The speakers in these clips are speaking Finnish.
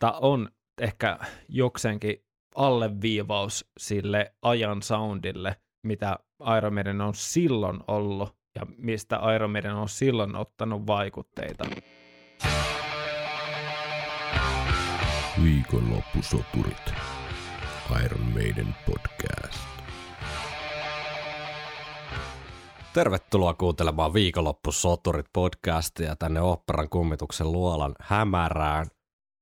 tämä on ehkä jokseenkin alleviivaus sille ajan soundille, mitä Iron Maiden on silloin ollut ja mistä Iron Maiden on silloin ottanut vaikutteita. Viikonloppusoturit. Iron Maiden podcast. Tervetuloa kuuntelemaan Viikonloppusoturit podcastia tänne operan kummituksen luolan hämärään.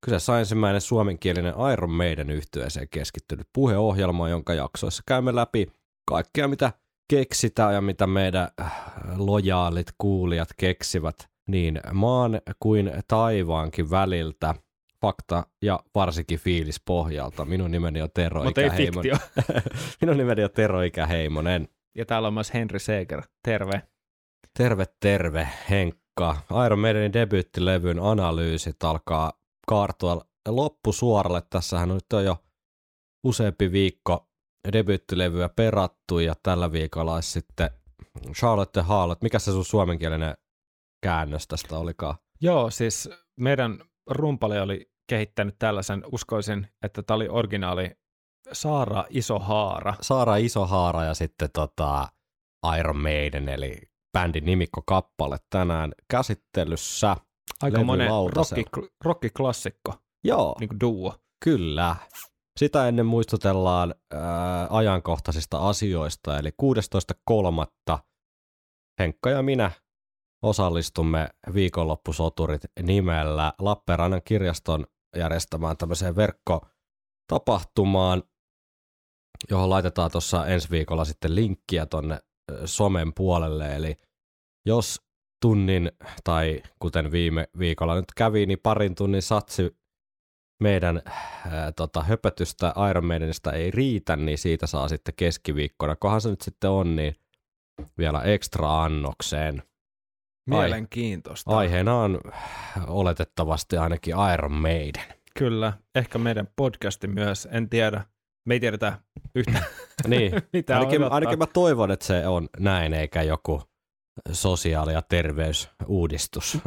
Kyseessä on ensimmäinen suomenkielinen Iron Maiden yhtyeeseen keskittynyt puheohjelma, jonka jaksoissa käymme läpi kaikkea, mitä keksitään ja mitä meidän äh, lojaalit kuulijat keksivät niin maan kuin taivaankin väliltä fakta ja varsinkin fiilis pohjalta. Minun nimeni on Tero Mutta ei Ikäheimonen. Minun nimeni on Tero Ikäheimonen. Ja täällä on myös Henry Seeger. Terve. Terve, terve, Henkka. Iron Maidenin debyyttilevyn analyysit alkaa kaartua loppusuoralle. Tässähän nyt on jo useampi viikko debyyttilevyä perattu ja tällä viikolla olisi sitten Charlotte Hall. Mikä se sun suomenkielinen käännös tästä olikaan? Joo, siis meidän rumpali oli kehittänyt tällaisen, uskoisin, että tämä oli originaali Saara Iso Haara. Saara Isohaara ja sitten tota Iron Maiden, eli bändin nimikkokappale tänään käsittelyssä. Aika monen rocki, rockiklassikko, Joo, niin kuin duo. Kyllä. Sitä ennen muistutellaan ää, ajankohtaisista asioista, eli 16.3. Henkka ja minä osallistumme viikonloppusoturit nimellä Lappeenrannan kirjaston järjestämään tämmöiseen verkkotapahtumaan, johon laitetaan tuossa ensi viikolla sitten linkkiä tonne ö, somen puolelle, eli jos tunnin tai kuten viime viikolla nyt kävi, niin parin tunnin satsi meidän ää, tota, höpötystä Iron Maidenista ei riitä, niin siitä saa sitten keskiviikkona, kohan se nyt sitten on, niin vielä ekstra annokseen. Mielenkiintoista. Aiheena on oletettavasti ainakin Iron Maiden. Kyllä, ehkä meidän podcasti myös, en tiedä. Me ei tiedetä yhtään, Niin, mitä ainakin, odottaa. ainakin mä toivon, että se on näin, eikä joku sosiaali- ja terveysuudistus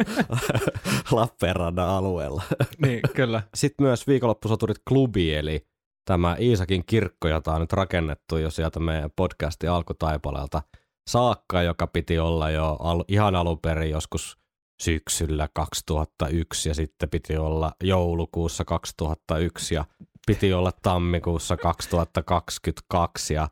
Lappeenrannan alueella. Niin, kyllä. Sitten myös viikonloppusoturit klubi, eli tämä Iisakin kirkko, jota on nyt rakennettu jo sieltä meidän podcastin alkutaipaleelta saakka, joka piti olla jo al- ihan alun perin joskus syksyllä 2001 ja sitten piti olla joulukuussa 2001 ja piti olla tammikuussa 2022 ja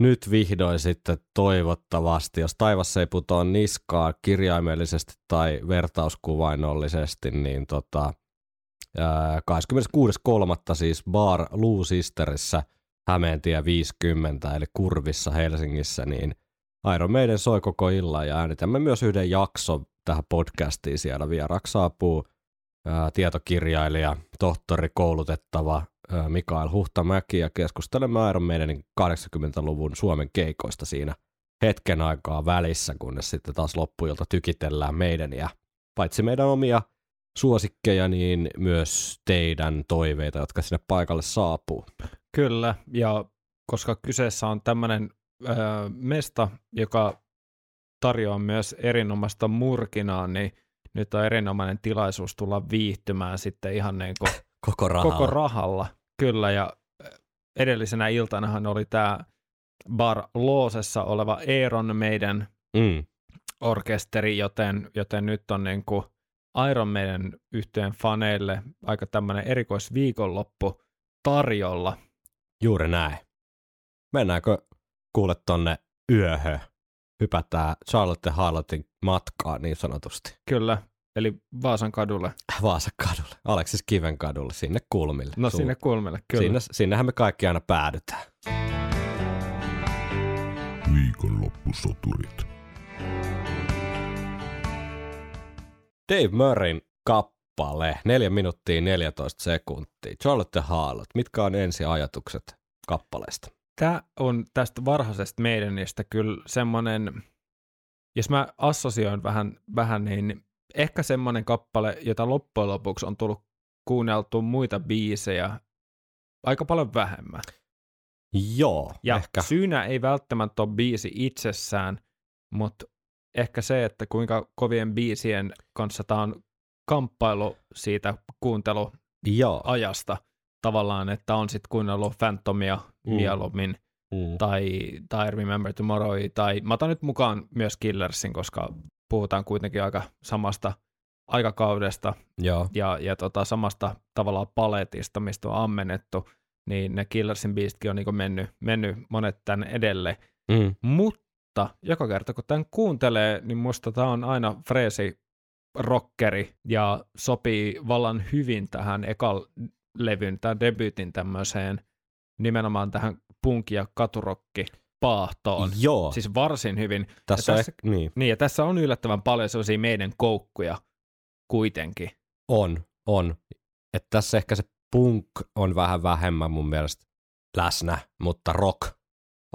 nyt vihdoin sitten toivottavasti, jos taivas ei putoa niskaa kirjaimellisesti tai vertauskuvainnollisesti, niin tota, ää, 26.3. siis Bar Blue Sisterissä Hämeentie 50, eli Kurvissa Helsingissä, niin Iron Maiden soi koko illan ja äänitämme myös yhden jakson tähän podcastiin. Siellä vieraksi saapuu ää, tietokirjailija, tohtori, koulutettava Mikael Huhtamäki ja keskustelemme Iron Maidenin 80-luvun Suomen keikoista siinä hetken aikaa välissä, kunnes sitten taas loppuilta tykitellään meidän ja paitsi meidän omia suosikkeja, niin myös teidän toiveita, jotka sinne paikalle saapuu. Kyllä, ja koska kyseessä on tämmöinen öö, mesta, joka tarjoaa myös erinomaista murkinaa, niin nyt on erinomainen tilaisuus tulla viihtymään sitten ihan niin kuin Koko rahalla. koko rahalla. Kyllä, ja edellisenä iltanahan oli tämä Bar Loosessa oleva Eeron meidän mm. orkesteri, joten, joten nyt on niin kuin Iron Maiden yhteen faneille aika tämmöinen erikoisviikonloppu tarjolla. Juuri näin. Mennäänkö kuule tonne yöhön? Hypätään Charlotte Harlotin matkaan niin sanotusti. Kyllä, eli Vaasan kadulle. Vaasan kadulle, Aleksis Kiven kadulle, sinne kulmille. No sinne kulmille, kyllä. Sinne, sinnehän me kaikki aina päädytään. Viikonloppusoturit. Dave Murrayn kappale, 4 minuuttia 14 sekuntia. Charlotte Harlot, mitkä on ensi ajatukset kappaleesta? Tämä on tästä varhaisesta meidänistä kyllä semmoinen, jos mä assosioin vähän, vähän niin ehkä semmoinen kappale, jota loppujen lopuksi on tullut kuunneltu muita biisejä aika paljon vähemmän. Joo, Ja ehkä. syynä ei välttämättä ole biisi itsessään, mutta ehkä se, että kuinka kovien biisien kanssa tämä on kamppailu siitä kuunteluajasta Joo. tavallaan, että on sitten kuunnellut Phantomia Mm. mieluummin Mm. tai, tai Remember Tomorrow, tai mä otan nyt mukaan myös Killersin, koska puhutaan kuitenkin aika samasta aikakaudesta Joo. ja, ja tota, samasta tavallaan paletista, mistä on ammennettu, niin ne Killersin biistkin on niin mennyt, mennyt monet tänne edelle. Mm. Mutta joka kerta kun tämän kuuntelee, niin musta tämä on aina freesi rockeri ja sopii vallan hyvin tähän ekal levyn, tämän debyytin tämmöiseen nimenomaan tähän punk- ja katurokki paahtoon. Joo. Siis varsin hyvin. tässä, ja on tässä- niin, Niin, ja tässä on yllättävän paljon sellaisia meidän koukkuja kuitenkin. on, on. Että tässä ehkä se punk on vähän vähemmän mun mielestä läsnä, mutta rock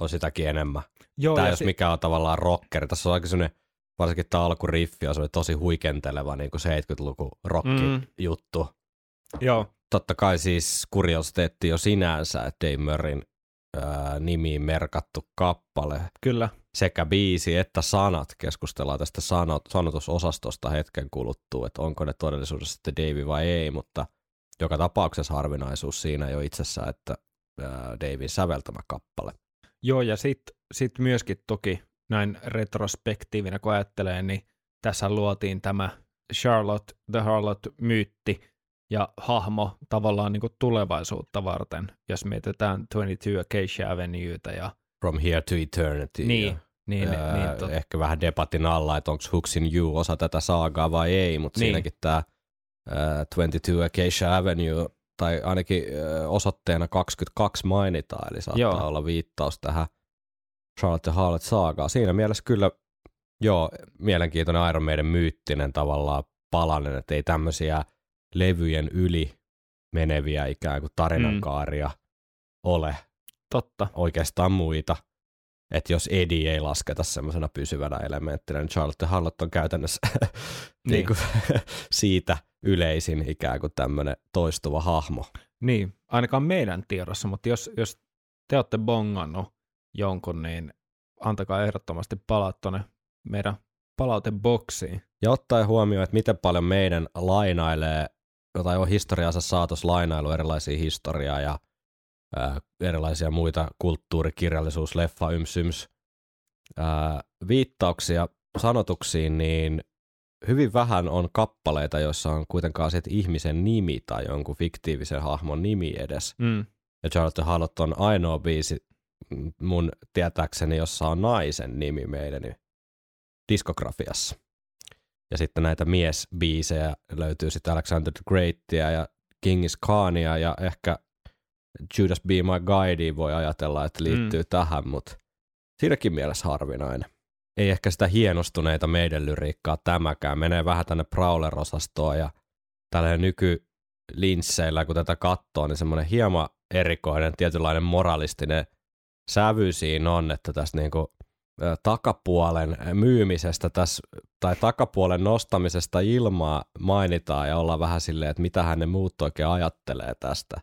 on sitäkin enemmän. Joo, Tämä jos si- mikä on tavallaan rockeri. Tässä on aika sellainen, varsinkin tämä alkuriffi on tosi huikenteleva niin kuin 70-luku rock-juttu. Mm. Joo, Totta kai siis kuriositeetti jo sinänsä, että Dave Murrayn ää, nimiin merkattu kappale kyllä. sekä biisi että sanat. Keskustellaan tästä sanot, sanotusosastosta hetken kuluttua, että onko ne todellisuudessa sitten Davey vai ei, mutta joka tapauksessa harvinaisuus siinä jo itsessään, että ää, Davin säveltämä kappale. Joo, ja sitten sit myöskin toki näin retrospektiivinä kun ajattelee, niin tässä luotiin tämä Charlotte the Harlot-myytti ja hahmo tavallaan niin tulevaisuutta varten, jos mietitään 22 Acacia Avenuetä ja From Here to Eternity. niin, ja, niin, ää, niin, tot, ehkä vähän debatin alla, että onko Hooks in You osa tätä saagaa vai ei, mutta Niin. siinäkin tämä 22 Acacia Avenue tai ainakin ää, osoitteena 22 mainitaan, eli saattaa Joo. olla viittaus tähän Charlotte Harlot saagaan. Siinä mielessä kyllä, joo, mielenkiintoinen Iron Maiden myyttinen tavallaan palanen, että ei tämmöisiä levyjen yli meneviä ikään kuin tarinankaaria mm. ole totta. oikeastaan muita. Että jos Eddie ei lasketa semmoisena pysyvänä elementtinä, niin Charlotte Harlot on käytännössä niin. kuin, siitä yleisin ikään kuin tämmöinen toistuva hahmo. Niin, ainakaan meidän tiedossa, mutta jos, jos te olette bongannut jonkun, niin antakaa ehdottomasti palaa tuonne meidän palauteboksiin. Ja ottaen huomioon, että miten paljon meidän lainailee, tai on historiansa saatossa lainailu erilaisia historiaa ja ää, erilaisia muita kulttuurikirjallisuus, leffa, yms, yms, ää, viittauksia sanotuksiin, niin hyvin vähän on kappaleita, joissa on kuitenkaan sit ihmisen nimi tai jonkun fiktiivisen hahmon nimi edes. Mm. Ja Charlotte Hallot on ainoa biisi mm, mun tietääkseni, jossa on naisen nimi meidän diskografiassa. Ja sitten näitä miesbiisejä löytyy sitten Alexander the Greatia ja Kingis Khania ja ehkä Judas Be My Guide voi ajatella, että liittyy mm. tähän, mutta siinäkin mielessä harvinainen. Ei ehkä sitä hienostuneita meidän lyriikkaa tämäkään. Menee vähän tänne Prowler-osastoon ja tällä nykylinsseillä, kun tätä katsoo, niin semmoinen hieman erikoinen, tietynlainen moralistinen sävy siinä on, että tässä niinku takapuolen myymisestä tässä, tai takapuolen nostamisesta ilmaa mainitaan ja ollaan vähän silleen, että mitä ne muut oikein ajattelee tästä.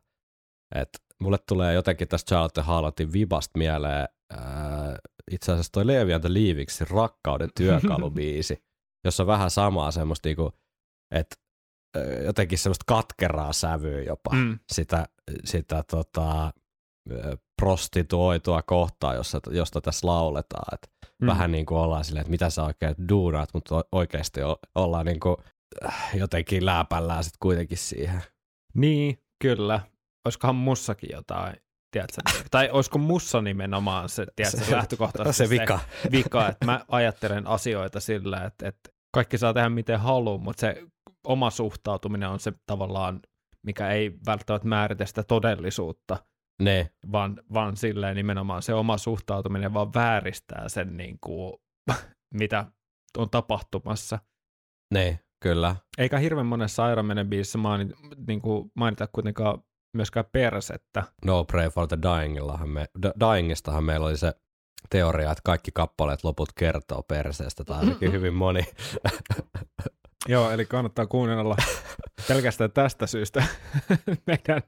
Et mulle tulee jotenkin tästä Charlotte Harlotin vibasta mieleen ää, itse asiassa toi Levi and the Leavingsin Rakkauden työkalubiisi, jossa on vähän samaa semmoista niinku, että jotenkin semmoista katkeraa sävyä jopa Mm. sitä, sitä tota, prostituoitua kohtaa, jossa, josta tässä lauletaan. Et Mm. Vähän niin kuin ollaan silleen, että mitä sä oikein duunaat, mutta oikeasti ollaan niin kuin, äh, jotenkin lääpällään sitten kuitenkin siihen. Niin, kyllä. Olisikohan mussakin jotain, tiedätkö? tai olisiko mussa nimenomaan se, tiedätkö, Se- lähtökohtaisesti Se vika. Se vika, että mä ajattelen asioita sillä, että, että kaikki saa tehdä miten haluaa, mutta se oma suhtautuminen on se tavallaan, mikä ei välttämättä määritä sitä todellisuutta, Ne, vaan, vaan silleen nimenomaan se oma suhtautuminen vaan vääristää sen, niin kuin, mitä on tapahtumassa. ne, kyllä. Eikä hirveän monessa Iron Maiden biisissä mainita, niin kuin mainita kuitenkaan myöskään persettä. No Pray for the Dyingillahan me, Dyingistahan meillä oli se teoria, että kaikki kappaleet loput kertoo perseestä, tai ainakin hyvin moni. Joo, eli kannattaa kuunnella pelkästään tästä syystä meidän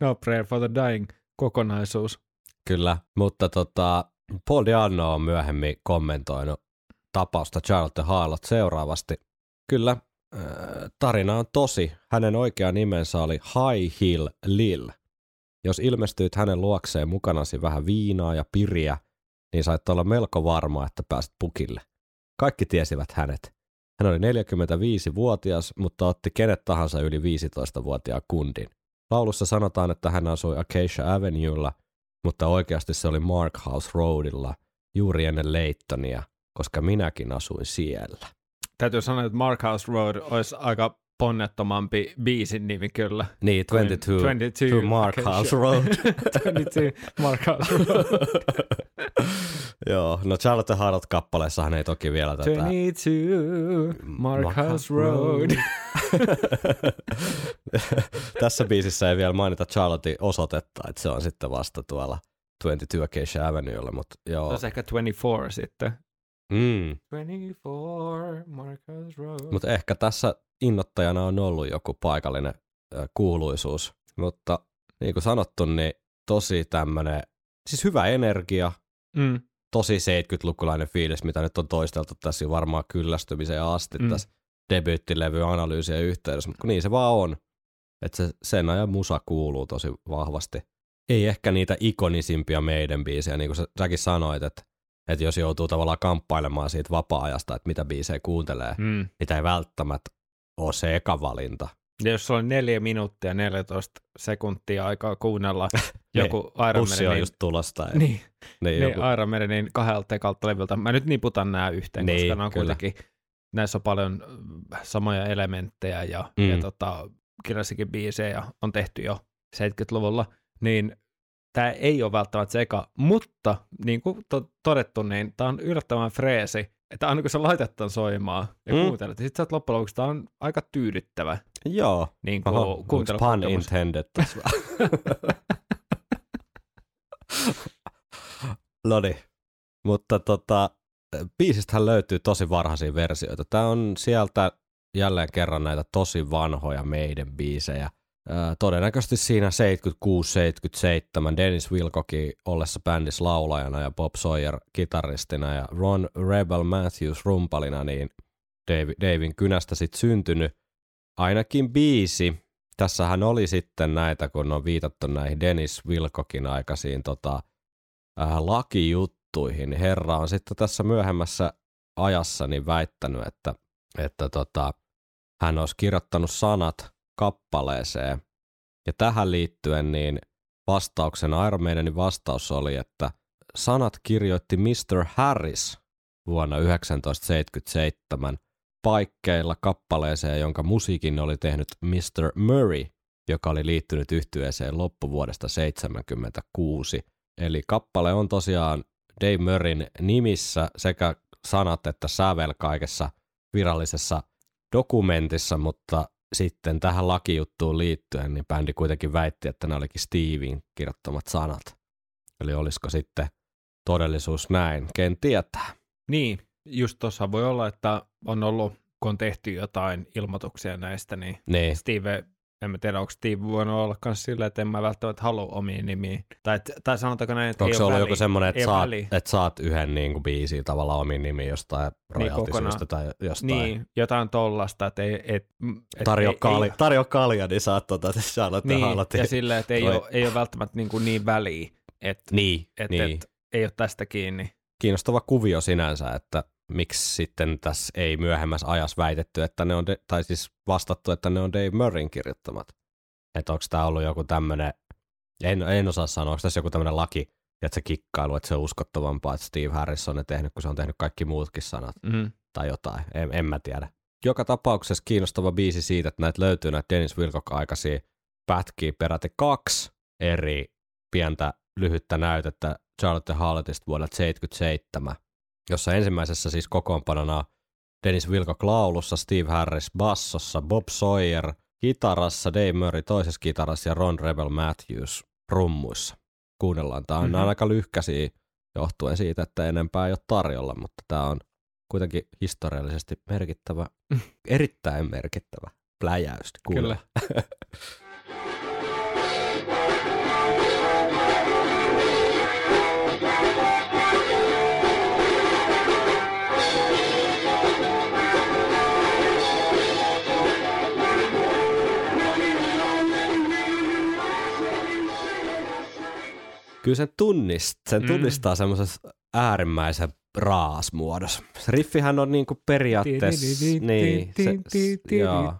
No Prayer for the Dying kokonaisuus. Kyllä, mutta tota, Paul Dianno on myöhemmin kommentoinut tapausta Charlotte Harlot seuraavasti. Kyllä, tarina on tosi. Hänen oikea nimensä oli High Hill Lil. Jos ilmestyit hänen luokseen mukanasi vähän viinaa ja piriä, niin sait olla melko varma, että pääsit pukille. Kaikki tiesivät hänet. Hän oli 45-vuotias, mutta otti kenet tahansa yli 15-vuotiaan kundin. Laulussa sanotaan, että hän asui Acacia Avenuella, mutta oikeasti se oli Mark House Roadilla, juuri ennen Leittonia, koska minäkin asuin siellä. Täytyy sanoa, että Mark House Road olisi aika ponnettomampi biisin nimi kyllä. Niin, 22, 22 to Mark okay, House Road. 22 Mark House Road. Joo, no Charlotte Hardot-kappaleessahan ei toki vielä tätä... 22 Mark, Mark House Road. Tässä biisissä ei vielä mainita Charlotte osoitetta, että se on sitten vasta tuolla 22 Acacia Avenuella, mutta joo. Se olisi ehkä 24 sitten. Mm. 24 Mark House Road. Mutta ehkä tässä innoittajana on ollut joku paikallinen kuuluisuus, mutta niin kuin sanottu, niin tosi tämmöinen, siis hyvä energia, Mm. tosi 70-lukulainen fiilis, mitä nyt on toisteltu tässä varmaan kyllästymiseen asti mm. tässä debyyttilevy-analyysien yhteydessä, mutta niin se vaan on. Että se, sen ajan musa kuuluu tosi vahvasti. Ei ehkä niitä ikonisimpia meidän biisejä, niin kuin sä, säkin sanoit, että, että jos joutuu tavallaan kamppailemaan siitä vapaa-ajasta, että mitä biisejä kuuntelee, Mm. mitä ei välttämättä ole se eka valinta. Ja jos sulla on neljä minuuttia 14 sekuntia aikaa kuunnella joku Iron Bussi on just tulosta. Ja, niin, niin, niin joku, Iron Maidenin kahdelta ekalta levyltä. Mä nyt niputan nämä yhteen, Niin, koska ne on kyllä. kuitenkin, näissä on paljon äh, samoja elementtejä ja, Mm. ja tota, kirjassakin biisejä on tehty jo 70-luvulla, niin tämä ei ole välttämättä se eka, mutta niin kuin to- todettu, niin tämä on yllättävän freesi, että aina kun sä laitat tämän soimaan ja Mm. kuuntelet, niin sitten sä oot loppujen lopuksi, tämä on aika tyydyttävä joo. niin kuin Oho, pun intended tässä? no niin. Mutta tota, biisistähän löytyy tosi varhaisia versioita. Tämä on sieltä jälleen kerran näitä tosi vanhoja meidän biisejä. Todennäköisesti siinä 76-77 Dennis Wilcocky ollessa bändissä laulajana ja Bob Sawyer kitaristina ja Ron Rebel Matthews rumpalina, niin Dave, Davin kynästä sitten syntynyt ainakin biisi. Tässähän oli sitten näitä, kun on viitattu näihin Dennis Wilcockin aikaisiin tota, äh, lakijuttuihin. Herra on sitten tässä myöhemmässä ajassa niin väittänyt, että, että tota, hän olisi kirjoittanut sanat kappaleeseen. Ja tähän liittyen niin vastauksen, Iron Maidenin vastaus oli, että sanat kirjoitti Mr. Harris vuonna 1977 paikkeilla kappaleeseen, jonka musiikin oli tehnyt Mr. Murray, joka oli liittynyt yhtyeeseen loppuvuodesta 1976. Eli kappale on tosiaan Dave Murrayn nimissä sekä sanat että sävel kaikessa virallisessa dokumentissa, mutta sitten tähän lakijuttuun liittyen, niin bändi kuitenkin väitti, että ne olikin Steven kirjoittamat sanat. Eli olisiko sitten todellisuus näin? Ken tietää. Niin, just tuossa voi olla, että on ollut, kun on tehty jotain ilmoituksia näistä, niin Niin, Steve, en mä tiedä, onko Steve voinut olla myös silleen, että en mä välttämättä halua omiin nimiin. Tai, tai sanotaanko näin, että onko ei se ole ollut joku semmoinen, että saat, väliä. että saat yhden niin kuin biisin tavallaan omin nimi jostain royaltisyistä kokonaan. tai jostain. Niin, jotain tollasta, että ei... Et, et, Tarjo, ei, kalja, ei, tarjo kalja, niin saat tota, Charlotte niin, Harlotin. ja silleen, että ei ole, ei ole välttämättä niin, kuin niin väliä, että Niin, et, niin. et, ei ole tästä kiinni. kiinnostava kuvio sinänsä, että miksi sitten tässä ei myöhemmässä ajassa väitetty, että ne on, de, tai siis vastattu, että ne on Dave Murrayn kirjoittamat. Että onko tämä ollut joku tämmöinen, en, en osaa sanoa, onko tässä joku tämmöinen laki, että se kikkailu, että se on uskottavampaa, että Steve Harris on ne tehnyt, kun se on tehnyt kaikki muutkin sanat Mm. tai jotain, en, en mä tiedä. Joka tapauksessa kiinnostava biisi siitä, että näitä löytyy näitä Dennis Wilcock-aikaisia pätkiä peräti kaksi eri pientä lyhyttä näytettä Charlotte Harlotista vuodelta 77, jossa ensimmäisessä siis kokoonpanona on Dennis Wilcock laulussa, Steve Harris bassossa, Bob Sawyer kitarassa, Dave Murray toisessa kitarassa ja Ron Rebel Matthews rummuissa. Kuunnellaan. Tämä on Mhm. mm-hmm. aika lyhkäisiä johtuen siitä, että enempää ei ole tarjolla, mutta tämä on kuitenkin historiallisesti merkittävä, erittäin merkittävä pläjäys. Kyllä. Kyllä sen, tunnist, sen Mm. tunnistaa semmoisessa äärimmäisen raas muodossa. Se riffihän on niinku periaatteessa, niin, se, s- joo,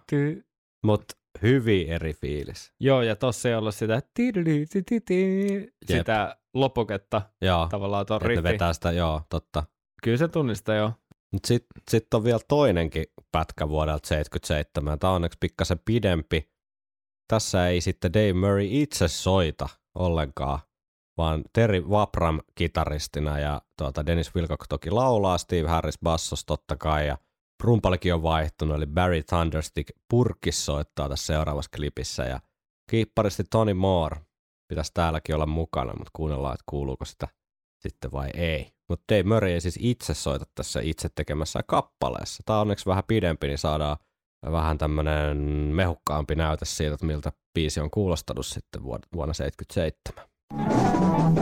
mut hyvin eri fiilis. Joo, ja tossa ei ollut sitä sitä lopuketta Joo, tavallaan ne riffi. vetää sitä, joo, totta. Kyllä se tunnistaa joo. Mutta sitten sit on vielä toinenkin pätkä vuodelta 77. Tämä on onneksi pikkasen pidempi. Tässä ei sitten Dave Murray itse soita ollenkaan, vaan Terry Vapram kitaristina ja tuota Dennis Wilcox toki laulaa, Steve Harris bassos totta kai ja rumpalikin on vaihtunut, eli Barry Thunderstick Purkis soittaa tässä seuraavassa klipissä ja kiipparisti Tony Moore pitäisi täälläkin olla mukana, mutta kuunnellaan, että kuuluuko sitä sitten vai ei. Mutta Dave Murray ei siis itse soita tässä itse tekemässä kappaleessa. Tämä on onneksi vähän pidempi, niin saadaan vähän tämmöinen mehukkaampi näyte siitä, että miltä biisi on kuulostanut sitten vuonna 1977. Thank you.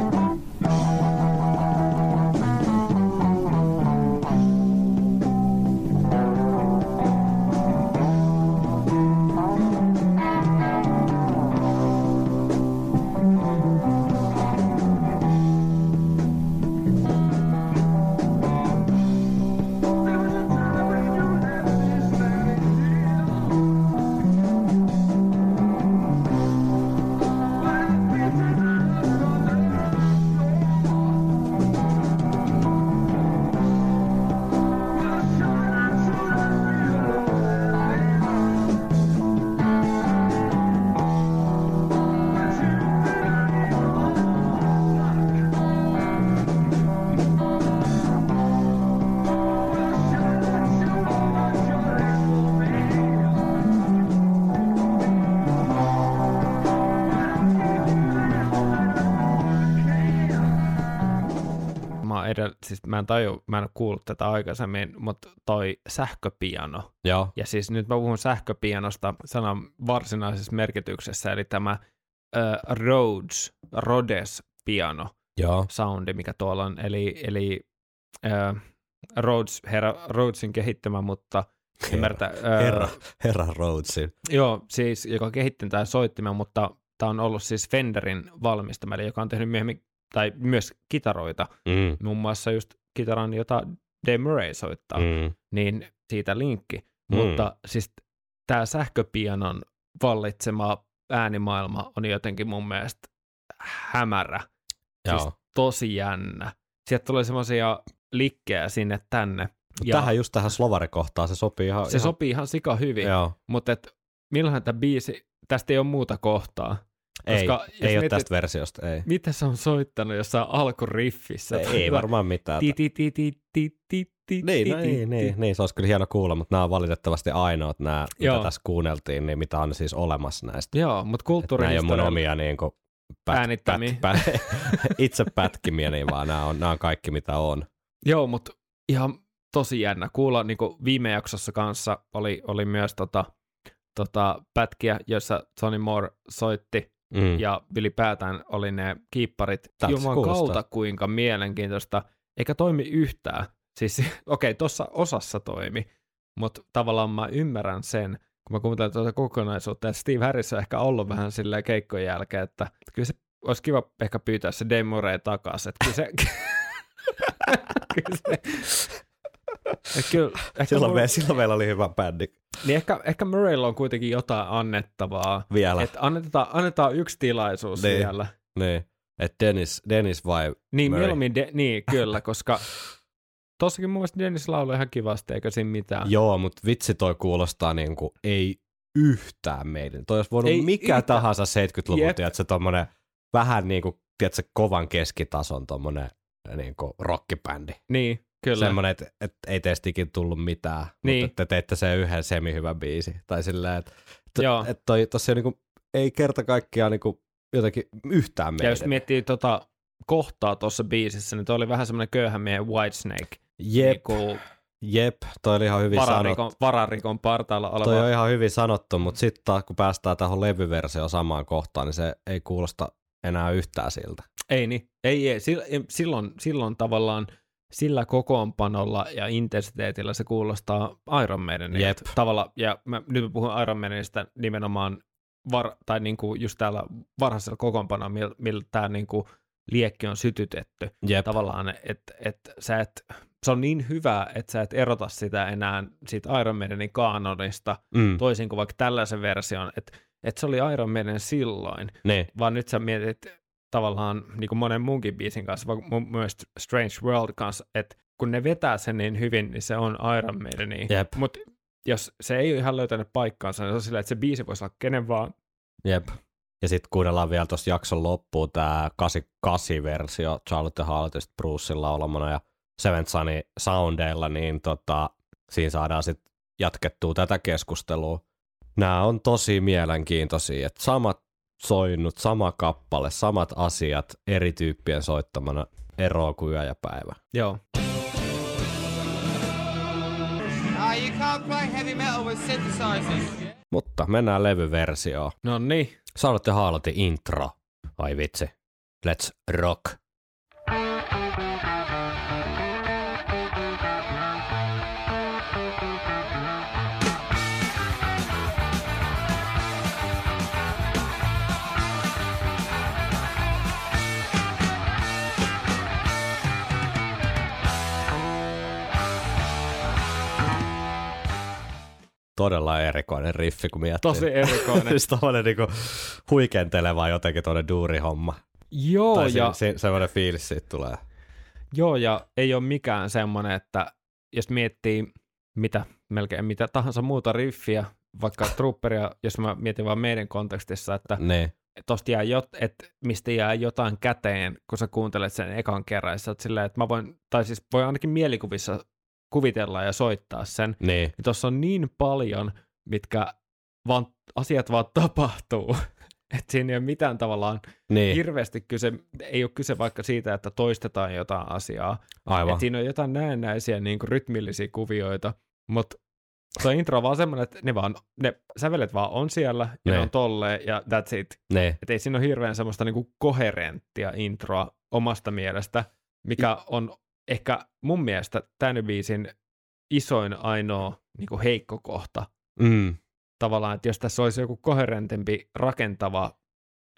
Siis mä en taju, mä en ole kuullut tätä aikaisemmin, mutta toi sähköpiano. Joo, Ja siis nyt mä puhun sähköpianosta sanan varsinaisessa merkityksessä, eli tämä äh, Rhodes, Rhodes piano joo, soundi, mikä tuolla on. Eli, eli äh, Rhodes, herra Rhodesin kehittämä, mutta ymmärtää, äh, herra, herra Rhodesin. Joo, siis joka kehitti tämän soittimen, mutta tämä on ollut siis Fenderin valmistama, eli joka on tehnyt myöhemmin, tai myös kitaroita, Mm, muun muassa just kitaran, jota Dave Murray soittaa, mm, niin siitä linkki. Mm. Mutta siis tämä sähköpianon vallitsema äänimaailma on jotenkin mun mielestä hämärä, joo. siis tosi jännä. Sieltä tulee semmoisia likkejä sinne tänne. Ja tähän just tähän slovarikohtaan se sopii ihan... se ihan, sopii ihan sika hyvin, Joo, mutta et, milloinhan tämä biisi, tästä ei ole muuta kohtaa. Ei, Koska jos ei ole tästä versiosta, ei. Mitä se on soittanut jossain alkuriffissä? Ei, ei varmaan mitään. Ti, ti, ti, ti, ti, ti, ti, Niin, no, ti, niin, niin, se olisi kyllä hieno kuulla, mutta nämä on valitettavasti ainoat nämä, mitä tässä kuunneltiin, niin mitä on siis olemassa näistä. Joo, mutta Että Nämä ei ole mun omia niin kuin, pät, pät, pät, itse pätkimiä, niin vaan nämä on, nämä on kaikki mitä on. Joo, mutta ihan tosi jännä kuulla. Niin kuin viime jaksossa kanssa oli, oli myös tota, tota, pätkiä, joissa Tony Moore soitti Mm. ja ylipäätään oli ne kiipparit. Se Juman kautta kuinka mielenkiintoista. Eikä toimi yhtään. Siis okei, okay, tuossa osassa toimi, mutta tavallaan mä ymmärrän sen, kun mä kuuntelen tuota kokonaisuutta, että Steve Harris on ehkä ollut vähän silleen keikkojen jälkeen, että kyllä se olisi kiva ehkä pyytää se Murray takaisin. Että kyllä se... kyllä se kyllä, ehkä, Silloin, Mur- me, silloin meillä oli hyvä bändi niin ehkä, ehkä Murraylla on kuitenkin jotain annettavaa. vielä. Että annetaan, annetaan yksi tilaisuus Niin. vielä. niin. Että Dennis, Dennis vai... Niin, Murray. mieluummin, de- niin kyllä, koska tossakin mun mielestä Dennis lauloi ihan kivasti, eikä siinä mitään. Joo, mutta vitsi toi kuulostaa niin kuin ei yhtään meidän. Toi olisi voinut Ei mikä yhtään. tahansa 70-luvun, Jep. tiedätkö, tommonen vähän niin kuin, tiedätkö, kovan keskitason tommonen niin kuin rockibändi. Niin, kyllä. Semmoinen, että et ei teistä ikin tullut mitään, Niin. mutta te teitte sen yhden semi-hyvän biisi. Tai silleen, että Joo. et, et toi, tossa ei, niinku, ei kerta kaikkiaan niinku, jotenkin yhtään ja meidän. jos miettii tota kohtaa tuossa biisissä, niin toi oli vähän semmoinen köyhän miehen Whitesnake. Jep, Niinku jep, toi oli ihan hyvin vararikon, sanottu. vararikon partaalla oleva. Toi on ihan hyvin sanottu, mutta sitten kun päästään tähän levyversioon samaan kohtaan, niin se ei kuulosta enää yhtään siltä. Ei niin, ei, ei. Silloin, silloin tavallaan sillä kokoonpanolla ja intensiteetillä se kuulostaa Iron Maidenilta. Tavalla, ja mä, nyt mä puhun Iron Maidenista nimenomaan, var, tai niinku just täällä varhaisella kokoonpanolla, millä, millä tämä niinku liekki on sytytetty. Jep. Tavallaan, että et sä et, se on niin hyvä, että sä et erota sitä enää siitä Iron Maidenin kaanonista, Mm. toisin kuin vaikka tällaisen version, että et se oli Iron Maiden silloin, Niin. vaan nyt sä mietit tavallaan niin kuin monen munkin biisin kanssa, mun myös Strange World kanssa, että kun ne vetää sen niin hyvin, niin se on Iron Maideni. Jep. Mutta jos se ei ole ihan löytänyt paikkaansa, niin se on silleen, että se biisi voisi olla kenen vaan. Jep. Ja sitten kuunnellaan vielä tuossa jakson loppuun tämä 88-versio Charlotte Hartist Brucein laulamana ja Seventh Sunny soundeilla, niin tota, siinä saadaan sitten jatkettua tätä keskustelua. Nämä on tosi mielenkiintoisia, että samat soinnut, sama kappale, samat asiat eri tyyppien soittamana eroa kuin yö ja päivä. Joo. Ah. Mutta mennään levyversioon. No niin. Charlotte Harlotin intro. Ai vitsi. Let's rock. Todella erikoinen riffi, kun miettii. Tosi erikoinen. siis tommonen niinku huikenteleva jotenkin tuonne duurihomma. Joo, tai ja, ja... se, semmoinen fiilis siitä tulee. joo, ja ei ole mikään semmoinen, että jos miettii mitä, melkein mitä tahansa muuta riffiä, vaikka trooperia, jos mä mietin vaan meidän kontekstissa, että Niin. tosta jää jot, että mistä jää jotain käteen, kun sä kuuntelet sen ekan kerran, sä oot silleen, että mä voin, tai siis voi ainakin mielikuvissa kuvitella ja soittaa sen, Niin. niin tuossa on niin paljon, mitkä vaan, asiat vaan tapahtuu, että siinä ei ole mitään tavallaan Niin. hirveästi kyse, ei ole kyse vaikka siitä, että toistetaan jotain asiaa, Aivan. että siinä on jotain näennäisiä niin kuin rytmillisiä kuvioita, mutta se intro on vaan semmoinen, että ne, vaan, ne sävelet vaan on siellä, ja ne Ne. on tolleen, ja that's it. Niin. Että ei siinä ole hirveän semmoista niinku koherenttia introa omasta mielestä, mikä on ehkä mun mielestä tämän biisin isoin ainoa niinku heikko kohta. Mm. Tavallaan, että jos tässä olisi joku koherentempi, rakentava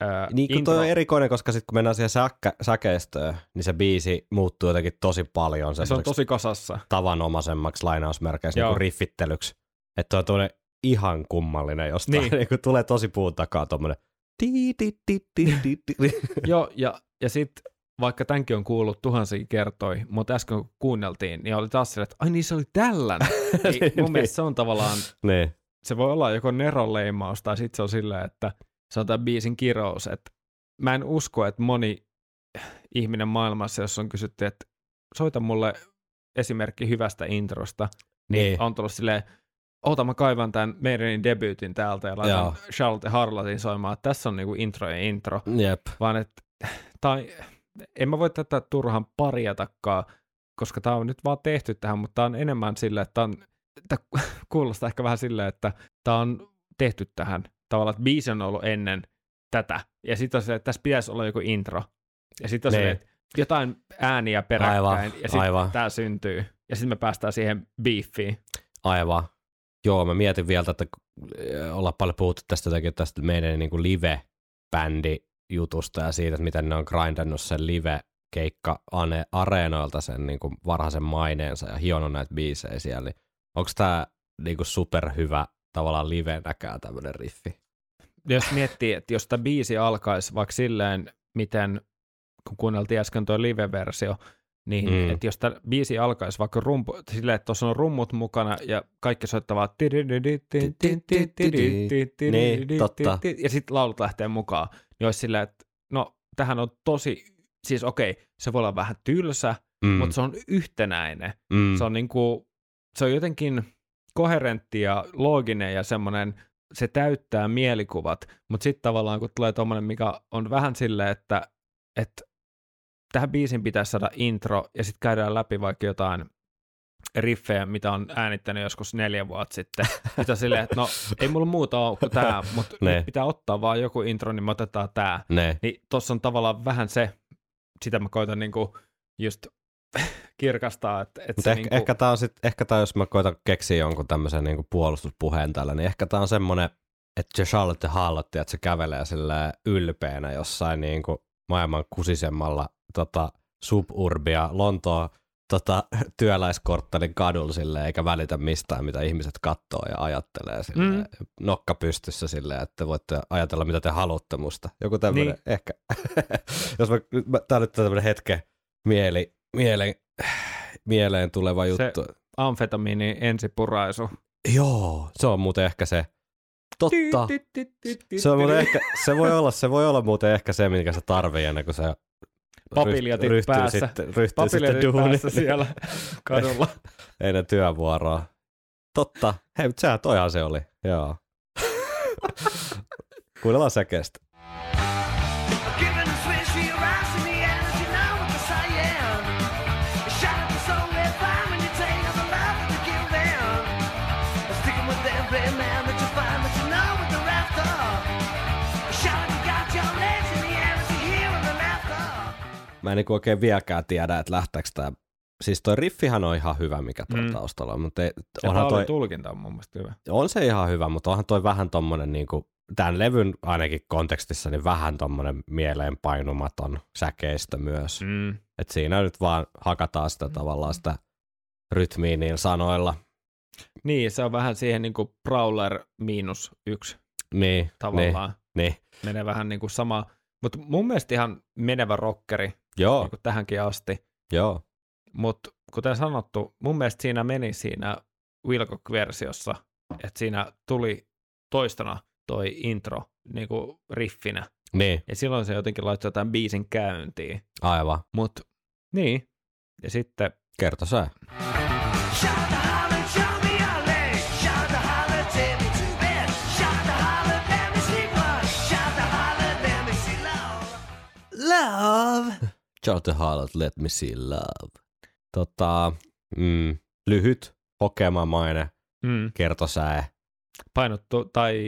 ää, Niin kun intro, toi on erikoinen, koska sitten kun mennään siihen säkkä, säkeistöön, niin se biisi muuttuu jotenkin tosi paljon se on tosi kasassa. tavanomaisemmaksi lainausmerkeissä Joo. niin riffittelyksi. Että toi on tuonne ihan kummallinen jostain. Niin. Niin. niin tulee tosi puun takaa ti. Joo, ja, ja sitten vaikka tämänkin on kuullut tuhansia kertoi, mutta äsken kun kuunneltiin, niin oli taas silleen, että ai niin se oli tällainen. niin, mun Niin. mielestä se on tavallaan niin. se voi olla joko Neron leimaus tai sitten se on silleen, että se on tämän biisin kirous. Että mä en usko, että moni ihminen maailmassa, jos on kysytty, että soita mulle esimerkki hyvästä introsta, Niin. on tullut silleen, oota mä kaivan tämän meidän debyytin täältä ja laitan Joo. Charlotte Harlotin soimaan, että tässä on niinku intro ja intro, Jep. vaan että tai en mä voi tätä turhan parjatakaan, koska tämä on nyt vaan tehty tähän, mutta tämä on enemmän silleen, että on, tää kuulostaa ehkä vähän silleen, että tämä on tehty tähän. Tavallaan, että biisi on ollut ennen tätä. Ja sitten on se, että tässä pitäisi olla joku intro. Ja sitten on se, Niin. että jotain ääniä peräkkäin. Aivan, ja sitten tämä syntyy. Ja sitten me päästään siihen beefiin. Aivan. Joo, mä mietin vielä, että ollaan paljon puhuttu tästä, jotenkin tästä meidän niin kuin live-bändi jutusta ja siitä, että miten ne on grindannut sen live-keikka ane- areenoilta sen niin kuin varhaisen maineensa ja hionut näitä biisejä siellä. Niin onko tämä niin kuin superhyvä tavallaan livenäkään tämmöinen riffi? jos miettii, että jos tämä biisi alkaisi vaikka silleen, miten, kun kuunneltiin äsken tuo live-versio, niin Mm. mm. että jos tämä biisi alkaisi vaikka rumpu, silleen, että tuossa on rummut mukana ja kaikki soittavat Niin, totta. ja sitten laulut lähtee mukaan, niin olisi silleen, että no tähän on tosi, siis okei, se voi olla vähän tylsä, Mm, mutta se on yhtenäinen. mm, Se on niinku, se on jotenkin koherentti ja looginen ja semmoinen, se täyttää mielikuvat, mutta sitten tavallaan kun tulee tommonen, mikä on vähän silleen, että, että tähän biisin pitäisi saada intro ja sitten käydään läpi vaikka jotain riffejä, mitä on äänittänyt joskus neljä vuotta sitten. On silleen, että no ei mulla muuta ole kuin tämä, mutta nyt pitää ottaa vaan joku intro, niin me otetaan tämä. ne. Niin tossa on tavallaan vähän se, sitä mä koitan niinku just kirkastaa, että, että se ehkä, niinku, ehkä tämä on sit, ehkä tää, jos mä koitan keksiä jonkun tämmöisen niinku puolustuspuheen tällä, niin ehkä tämä on semmoinen, että se Charlotte Harlotte, että se kävelee sillä ylpeänä jossain niinku maailman kusisemmalla tota, suburbia Lontoon tota, työläiskorttelin kadulla silleen, eikä välitä mistään, mitä ihmiset katsoo ja ajattelee silleen, Mm. nokka pystyssä silleen, että voitte ajatella, mitä te haluatte musta. Joku tämmöinen, Niin. ehkä. Jos mä, mä, tää on nyt tämmöinen hetke mieli, mieleen, mieleen tuleva juttu. Amfetamiini ensipuraisu. Joo, se on muuten ehkä se. Totta. Se, on muuten ehkä, se, voi olla, se voi olla muuten ehkä se, minkä sä tarvii ennen kuin se Papiljatit ryhtyy päässä. sitten, ryhtyy sitten Papiljatit duuniin päässä siellä kadulla. ennen työvuoroa. Totta. Hei, mutta sehän toihan se oli. Joo. Kuunnellaan säkeestä. Given the switch, Mä en niinku oikein vieläkään tiedä, että lähteekö tää. Siis toi riffihän on ihan hyvä, mikä tuolla Mm. taustalla on, mutta ei, onhan toi, tulkinta on mun mielestä hyvä. on se ihan hyvä, mutta onhan toi vähän tommonen niinku, tämän levyn ainakin kontekstissa, niin vähän tommonen mieleenpainumaton säkeistö myös. Mm. Et siinä nyt vaan hakataan sitä tavallaan sitä rytmiä niillä sanoilla. Niin, se on vähän siihen niin kuin Prowler miinus yksi Niin, tavallaan. Niin, niin. Menee vähän niin kuin sama, mutta mun mielestä ihan menevä rockeri Joo, niin kuin tähänkin asti. joo. Mutta kuten sanottu, mun mielestä siinä meni siinä Wilcock-versiossa, että siinä tuli toistona toi intro niin kuin riffinä. Niin, Ja silloin se jotenkin laittoi jotain biisin käyntiin. aivan. Mutta niin, ja sitten Kerto sä. Love. Charlie Harlot, Let Me See Love. Tota, mm, lyhyt, hokemamainen, mm, kertosäe. painottu, tai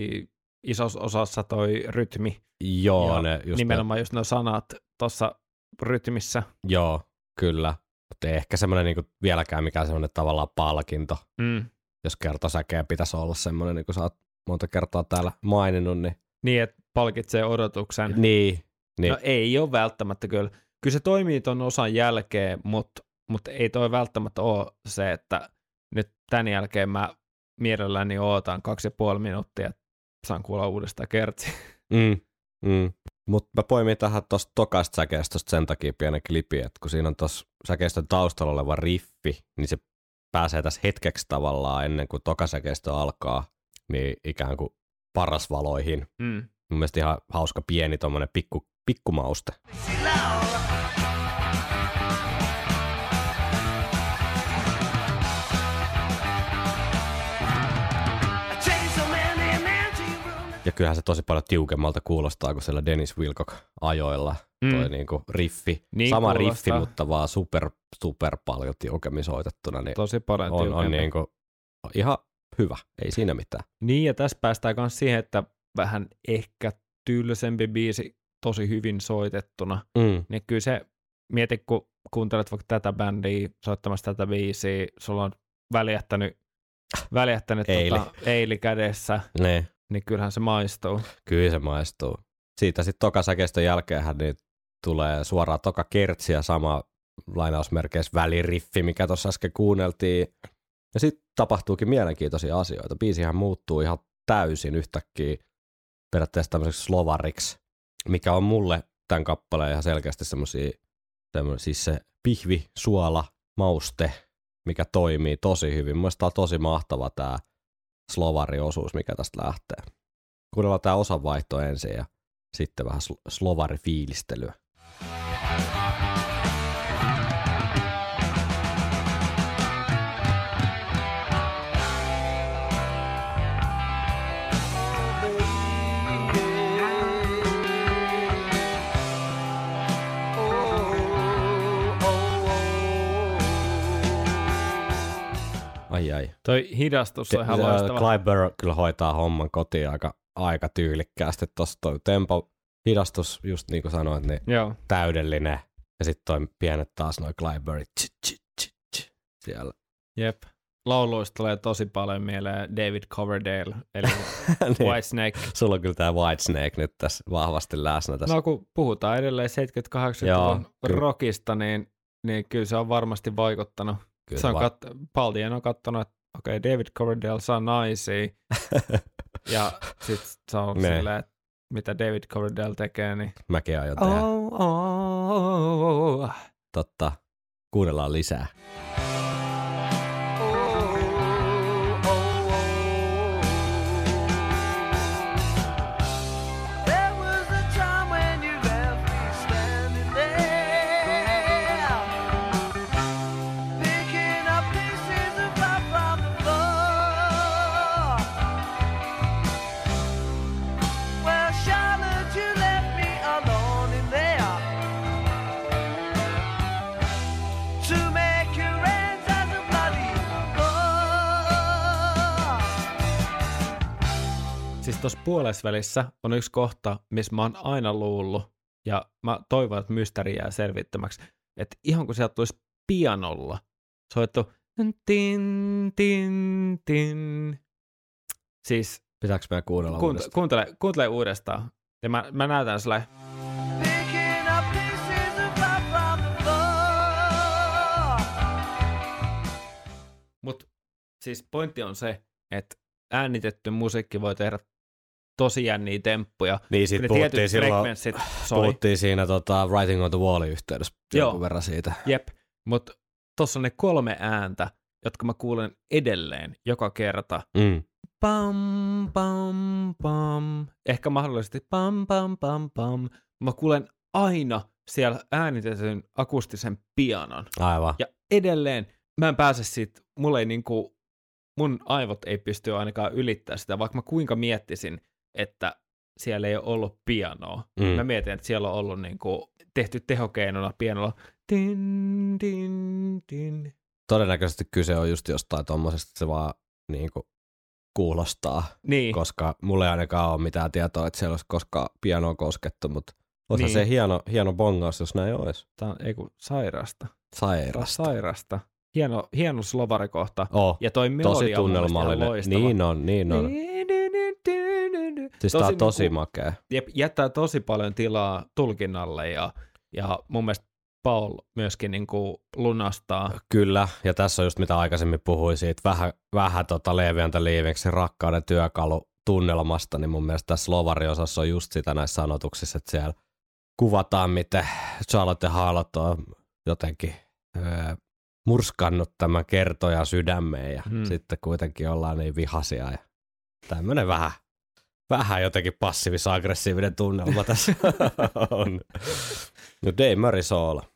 isossa osassa toi rytmi. Joo, ja ne just nimenomaan just nuo sanat tuossa rytmissä. Ne, joo, kyllä. Mutta ei ehkä semmoinen niinku vieläkään mikään semmoinen tavallaan palkinto, Mm. jos kertosäkeä pitäisi olla semmoinen, niin kuin sä oot monta kertaa täällä maininnut, niin, Niin, että palkitsee odotuksen. niin, niin. No ei ole välttämättä kyllä. Kyllä se toimii ton osan jälkeen, mutta mut ei toi välttämättä ole se, että nyt tämän jälkeen mä mielelläni ootan kaksi ja puoli minuuttia, että saan kuulla uudestaan kertsi. Mm, mm. Mutta mä poimin tähän tuosta tokasta säkeistöstä sen takia pienen klipi, että kun siinä on tuossa säkeistön taustalla oleva riffi, niin se pääsee tässä hetkeksi tavallaan ennen kuin tokasäkeistö alkaa, niin ikään kuin parasvaloihin. Mm. Mun mielestä ihan hauska pieni tommonen pikku, pikkumauste. See love. Ja kyllähän se tosi paljon tiukemmalta kuulostaa kuin siellä Dennis Wilcock ajoilla. Mm. Toi niinku riffi. Niin Sama kuulostaa. riffi, mutta vaan super, super paljon tiukemmin soitettuna. Niin Tosi paljon on, on niinku ihan hyvä. Ei siinä mitään. Niin, ja tässä päästään myös siihen, että vähän ehkä tylsempi biisi tosi hyvin soitettuna. Mm. Niin kyllä se, mieti kun kuuntelet vaikka tätä bändiä soittamassa tätä biisiä, sulla on väljähtänyt, väljähtänyt Eili. Tota, eili kädessä, Ne. Niin kyllähän se maistuu. Kyllä se maistuu. Siitä sitten tokasäkeistön jälkeenhän niin tulee suoraan toka kertsi ja sama lainausmerkeissä väliriffi, mikä tuossa äsken kuunneltiin. Ja sitten tapahtuukin mielenkiintoisia asioita. Biisihän muuttuu ihan täysin yhtäkkiä periaatteessa tämmöiseksi slovariksi, mikä on mulle tämän kappaleen ihan selkeästi semmoisia, siis se pihvi, suola, mauste, mikä toimii tosi hyvin. Mielestäni on tosi mahtava tämä slovariosuus, mikä tästä lähtee. Kuunnellaan tämä osanvaihto ensin ja sitten vähän sl- slovarifiilistelyä. Ai ai. Toi hidastus on ihan loistava. Clive Burr kyllä hoitaa homman kotiin aika, aika tyylikkäästi. Tuossa toi tempo, hidastus, just niin kuin sanoit, niin Joo, täydellinen. Ja sitten toi pienet taas noin Clive Burrit siellä. jep. lauluista tulee tosi paljon mieleen David Coverdale, eli niin. Whitesnake. Sulla on kyllä tämä Whitesnake nyt tässä vahvasti läsnä tässä. No kun puhutaan edelleen 78 Joo, luvun kyllä. rockista, niin, niin kyllä se on varmasti vaikuttanut. Kyllä se on kat- Paldien on katsonut, että okei, okay, David Coverdale saa naisia, ja sitten se on Ne. silleen, että mitä David Coverdale tekee, niin Mäkin aion tehdä. oh, oh, oh. Totta. Kuunnellaan lisää. Tuossa puolesvälissä on yksi kohta, missä mä oon aina luullut, ja mä toivon, että mysteeri jää selvittämäksi, että ihan kun sieltä tulisi pianolla soittu tin, tin, tin. Siis Pitääkö meidän kuunnella kuuntele, uudestaan? kuuntele, kuuntele uudestaan. Ja mä, mä näytän floor. Mut siis pointti on se, että äänitetty musiikki voi tehdä tosi jänniä temppuja. Niin, tietyt puhuttiin silloin, puhuttiin siinä tota, Writing on the Wallin yhteydessä Joo. jonkun verran siitä. Jep, mutta tossa on ne kolme ääntä, jotka mä kuulen edelleen joka kerta. Mm. Pam, pam, pam. Ehkä mahdollisesti pam, pam, pam, pam. Mä kuulen aina siellä äänitetyn akustisen pianon. Aivan. Ja edelleen mä en pääse siitä, mulla ei niinku, mun aivot ei pysty ainakaan ylittää sitä, vaikka mä kuinka miettisin, että siellä ei ole ollut pianoa. Mm. Mä mietin, että siellä on ollut niinku tehty tehokeinona pianolla. Tin, tin, tin. Todennäköisesti kyse on just jostain tommosesta, että se vaan niin kuin, kuulostaa, Niin, koska mulla ei ainakaan ole mitään tietoa, että siellä olisi koskaan pianoa koskettu, mutta olisi Niin. se hieno, hieno bongaus, jos näin olisi. tää on ei kun sairasta. Sairasta. sairasta. Hieno, hieno slovarikohta. Oh, Ja toi tosi melodia ihan tunnelmallinen. Niin on, niin on. Siis tää on tosi niinku- makea. jep, jättää tosi paljon tilaa tulkinnalle ja, ja mun mielestä Paul myöskin niin kuin lunastaa. Kyllä, ja tässä on just mitä aikaisemmin puhuin siitä vähän, vähän tota leeviäntä liiviksi rakkauden työkalu tunnelmasta, niin mun mielestä tässä Lovari-osassa on just sitä näissä sanotuksissa, että siellä kuvataan, miten Charlotte Harlot on jotenkin öö, murskannut tämän kertojan sydämeen ja Hmm. sitten kuitenkin ollaan niin vihaisia ja tämmöinen vähän, vähän jotenkin passiivis-aggressiivinen tunnelma tässä on. No Dave Murray soola.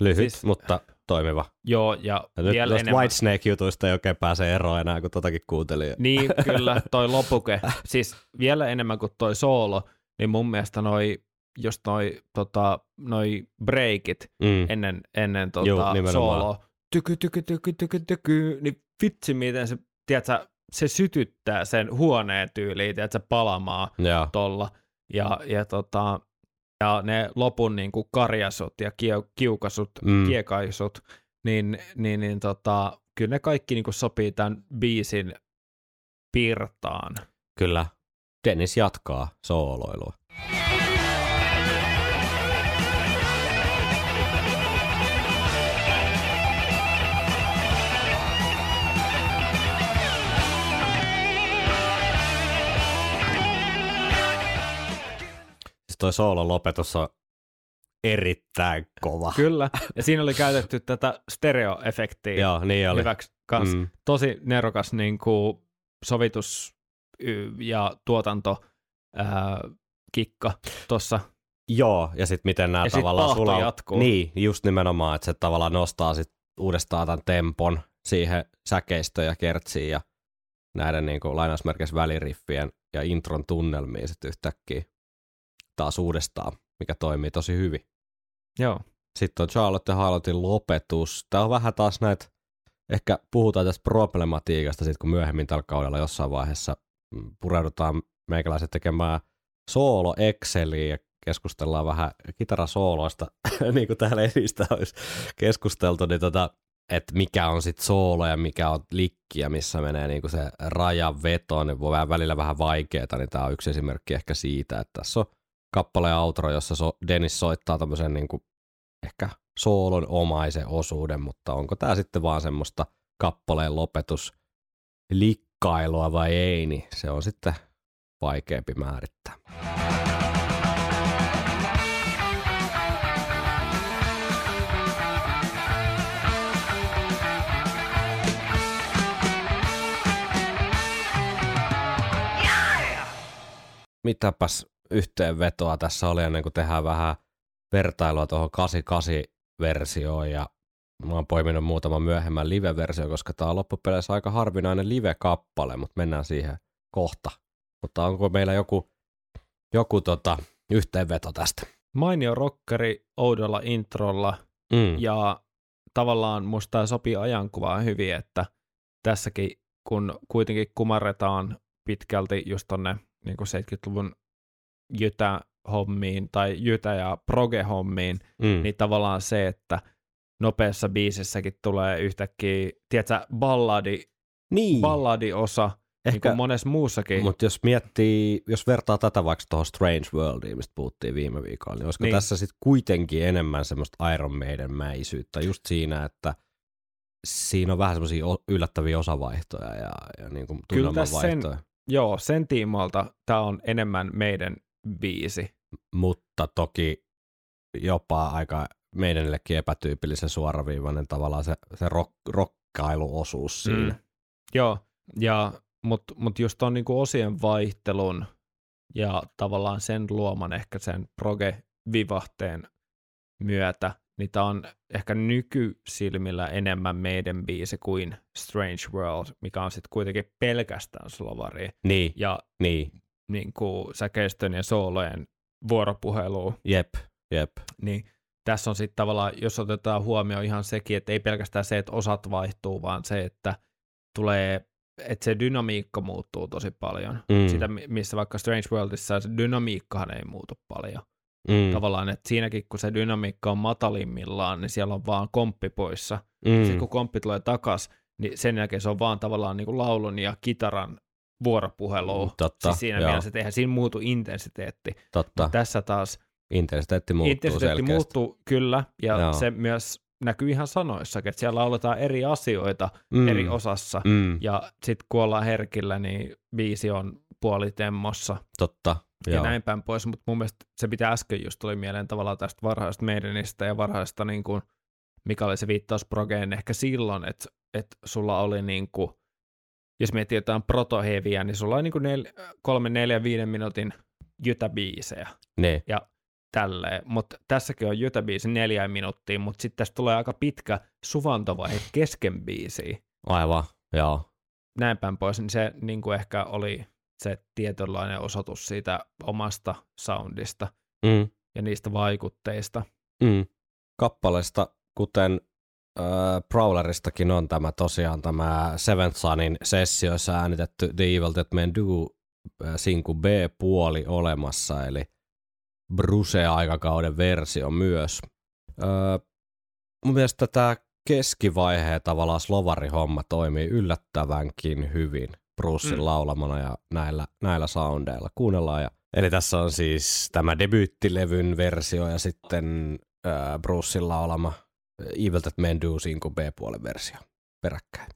Lyhyt, Siis- mutta toimiva. Joo, ja, Ja nyt vielä tuosta enemmän. Whitesnake-jutuista ei oikein pääse eroon enää, kun totakin kuuntelin. Niin, kyllä, toi lopuke. Siis vielä enemmän kuin toi soolo, niin mun mielestä noi, just noi, tota, noi breakit Mm. ennen, ennen tota, Juu, nimenomaan. sooloa, tyky, tyky, tyky, tyky, tyky, niin vitsi miten se, tiedätkö, se sytyttää sen huoneen tyyliin, tiedätkö, palamaan Joo, tolla. Ja, ja, tota, ja ne lopun niin kuin karjasut ja kiu, kiukasut. Mm. kiekaisut, niin, niin, niin tota, kyllä ne kaikki niin kuin sopii tämän biisin pirtaan. kyllä. Dennis jatkaa sooloilua. Toi soolon lopetus on erittäin kova. Kyllä, ja siinä oli käytetty tätä stereoefektiä Joo, niin oli. hyväksi kanssa. Mm. Tosi nerokas niin kuin sovitus ja tuotanto ää, kikka tuossa. Joo, ja sitten miten nämä Ja tavallaan sulla jatkuu. Niin, just nimenomaan, että se tavallaan nostaa sit uudestaan tämän tempon siihen säkeistöön ja kertsiin ja näiden niin kuin, lainausmerkeissä väliriffien ja intron tunnelmiin sitten yhtäkkiä. Taas uudestaan, mikä toimii tosi hyvin. Joo. Sitten on Charlotte Harlotin lopetus. Tämä on vähän taas näitä, ehkä puhutaan tästä problematiikasta sitten, kun myöhemmin tällä kaudella jossain vaiheessa mm, pureudutaan meikäläiset tekemään soolo Exceliin ja keskustellaan vähän kitarasooloista, niin kuin täällä edistä olisi keskusteltu, niin tota, että mikä on sitten soolo ja mikä on likki ja missä menee niin kuin se rajanveto, niin voi vähän välillä vähän vaikeaa, niin tämä on yksi esimerkki ehkä siitä, että tässä on kappale outro, jossa so, Dennis soittaa tämmöisen niin kuin ehkä soolon omaisen osuuden, mutta onko tämä sitten vaan semmoista kappaleen lopetus likkailua vai ei, niin se on sitten vaikeampi määrittää. Mitäpäs yhteenvetoa tässä oli ennen kuin tehdään vähän vertailua tuohon 88-versioon ja mä oon poiminut muutaman myöhemmän live-versio, koska tää on loppupeleissä aika harvinainen live-kappale, mutta mennään siihen kohta. Mutta onko meillä joku, joku tota, yhteenveto tästä? Mainio rockeri oudolla introlla Mm. ja tavallaan musta tää sopii ajankuvaan hyvin, että tässäkin kun kuitenkin kumarretaan pitkälti just tonne niin 70-luvun jytä-hommiin tai jytä- ja proge-hommiin, mm. niin tavallaan se, että nopeassa biisissäkin tulee yhtäkkiä, tiedätkö, balladi, niin. balladiosa, niin Ehkä, kuin monessa muussakin. mutta jos miettii, jos vertaa tätä vaikka tuohon Strange Worldiin, mistä puhuttiin viime viikolla, niin olisiko Niin. niin. tässä sitten kuitenkin enemmän semmoista Iron Maiden-mäisyyttä, just siinä, että siinä on vähän semmoisia yllättäviä osavaihtoja ja, ja niin kuin Kyllä sen-. Joo, sen tiimoilta tämä on enemmän meidän biisi. mutta toki jopa aika meidänillekin epätyypillisen suoraviivainen tavallaan se, se rock, rokkailuosuus siinä. Mm. Joo, ja, mutta mut just on niinku osien vaihtelun ja tavallaan sen luoman ehkä sen proge-vivahteen myötä, niin tämä on ehkä nykysilmillä enemmän meidän biisi kuin Strange World, mikä on sitten kuitenkin pelkästään slovari. Niin, Ja niin, niin kuin säkeistön ja soolojen vuoropuhelu, jep, jep. niin tässä on sitten tavallaan, jos otetaan huomioon ihan sekin, että ei pelkästään se, että osat vaihtuu, vaan se, että tulee, että se dynamiikka muuttuu tosi paljon. Mm. Sitä, mi- missä vaikka Strange Worldissa se dynamiikkahan ei muutu paljon. Mm. Tavallaan, että siinäkin kun se dynamiikka on matalimmillaan, niin siellä on vaan komppi poissa. Mm. Sitten kun komppi tulee takas, niin sen jälkeen se on vaan tavallaan niin kuin laulun ja kitaran vuoropuhelu. Mm, totta, siis siinä joo. mielessä, että eihän siinä muutu intensiteetti. Totta, Tässä taas intensiteetti muuttuu intensiteetti selkeästi. muuttuu kyllä, ja Joo. se myös näkyy ihan sanoissa, että siellä lauletaan eri asioita mm. eri osassa, Mm. ja sitten kun ollaan herkillä, niin biisi on puolitemmossa Totta, ja joo. näin päin pois, mutta mun mielestä se pitää äsken just tuli mieleen tavallaan tästä varhaisesta meidänistä ja varhaisesta, niin kuin, mikä oli se viittaus progeen ehkä silloin, että, että sulla oli niin kuin, jos miettii jotain protoheviä, niin sulla on niin kuin nel, kolme, neljä, viiden minuutin jytäbiisejä Niin, tälleen, mutta tässäkin on jytäbiisi neljä minuuttia, mutta sitten tästä tulee aika pitkä suvantovaihe kesken biisiä, aivan, joo. näin päin pois, niin se niin kuin ehkä oli se tietynlainen osoitus siitä omasta soundista Mm. ja niistä vaikutteista. Mm. Kappaleesta, kuten äh, Prowleristakin on tämä tosiaan tämä Seventh Sunin sessioissa äänitetty The Evil That Men Do sinku B-puoli olemassa, eli Bruce-aikakauden versio myös. Äh, mun mielestä tämä keskivaihe tavallaan slovarihomma toimii yllättävänkin hyvin Brucein Mm. mm. laulamana ja näillä, näillä soundeilla. Kuunnellaan. Ja, eli tässä on siis tämä debyyttilevyn versio ja sitten äh, Brucein laulama Evil That Men Do sinku B-puolen versio peräkkäin.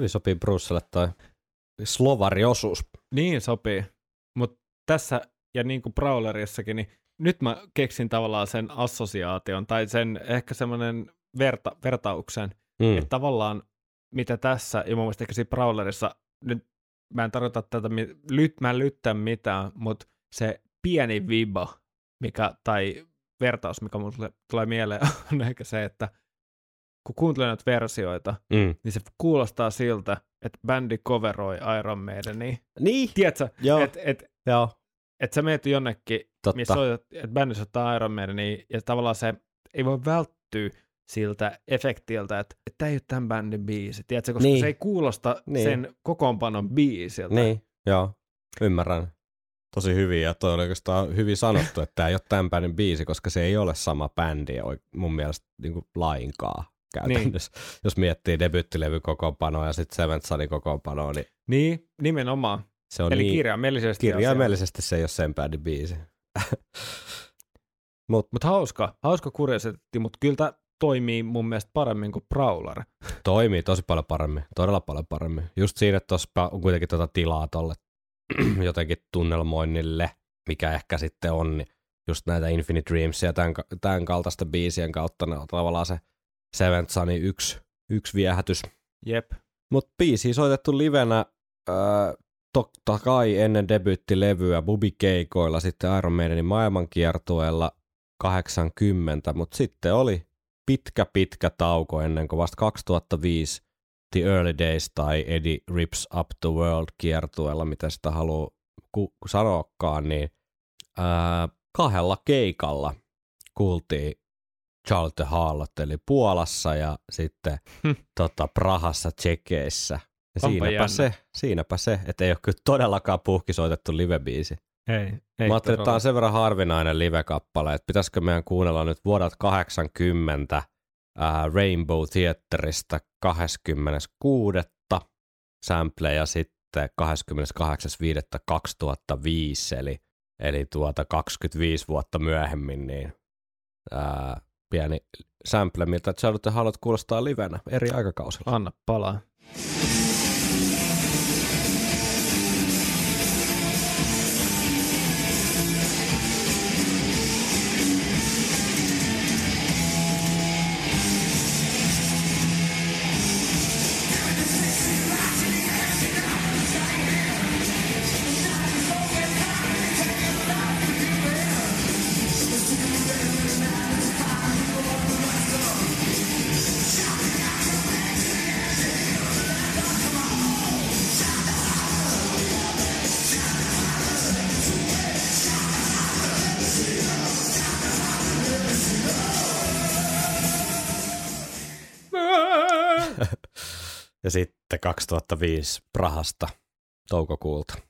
Hyvin sopii Brucelle toi slovariosuus. Niin sopii. Mutta tässä, ja niin kuin Brawlerissakin, niin nyt mä keksin tavallaan sen assosiaation, tai sen ehkä semmoinen verta, vertauksen, Mm. että tavallaan mitä tässä, ja mun mielestä ehkä siinä Brawlerissa, nyt mä en tarkoita tätä, lyt, mä en lyttää mitään, mutta se pieni viba, mikä, tai vertaus, mikä mulle tulee mieleen, on ehkä se, että kun kuuntelee näitä versioita, Mm. niin se kuulostaa siltä, että bändi coveroi Iron Maidenia. Niin, Tiedätkö, joo, että et, joo, et sä meet jonnekin, totta. missä soitat, että bändi soittaa Iron Maidenia, ja tavallaan se ei voi välttyä siltä efektiltä, että että tämä ei ole tämän bändin biisi, tiedätkö, koska Niin. se ei kuulosta Niin. sen kokoonpanon biisiltä. Niin, joo, ymmärrän. Tosi hyvin ja toi oli oikeastaan hyvin sanottu, että tämä ei ole tämän bändin biisi, koska se ei ole sama bändi mun mielestä niin kuin lainkaan käytännössä. Niin. Jos miettii debyttilevy kokoonpanoa ja sitten Seventh Sunin kokoonpanoa, niin Niin, nimenomaan. se on Eli niin, kirjaimellisesti. kirjaimellisesti se ei ole sen bändin biisi. Mut Mutta hauska, hauska kuriositeetti, mutta kyllä tämä toimii mun mielestä paremmin kuin Brawler. toimii tosi paljon paremmin, todella paljon paremmin. Just siinä, että tuossa on kuitenkin tuota tilaa tolle jotenkin tunnelmoinnille, mikä ehkä sitten on niin just näitä Infinite Dreams ja tämän, tämän kaltaisten biisien kautta ne on tavallaan se Seventh Sunin yksi, yksi viehätys. Jep. Mutta biisi soitettu livenä öö, totta kai ennen debyyttilevyä Bubi-keikoilla, sitten Iron Maidenin maailmankiertueella 80, mutta sitten oli pitkä pitkä tauko ennen kuin vasta 2005 The Early Days tai Eddie Rips Up the World kiertueella, mitä sitä haluaa ku- sanoakaan, niin ää, kahdella keikalla kuultiin Charles de Hallot, eli Puolassa ja sitten Hm. tota, Prahassa Tsekeissä. Ja Onpa siinäpä jännä. se, siinäpä se, että ei ole kyllä todellakaan puhkisoitettu live-biisi. Ei, ei Mä ajattelin, että tämä on sen verran harvinainen live-kappale, että pitäisikö meidän kuunnella nyt vuodelta 80 ää, Rainbow Theaterista 26. sample ja sitten 28.5.2005, eli, eli tuota 25 vuotta myöhemmin, niin ää, pieni sample, miltä Charlotte haluat kuulostaa livenä eri aikakausilla. Anna palaa. Sitten 2005 Prahasta toukokuulta.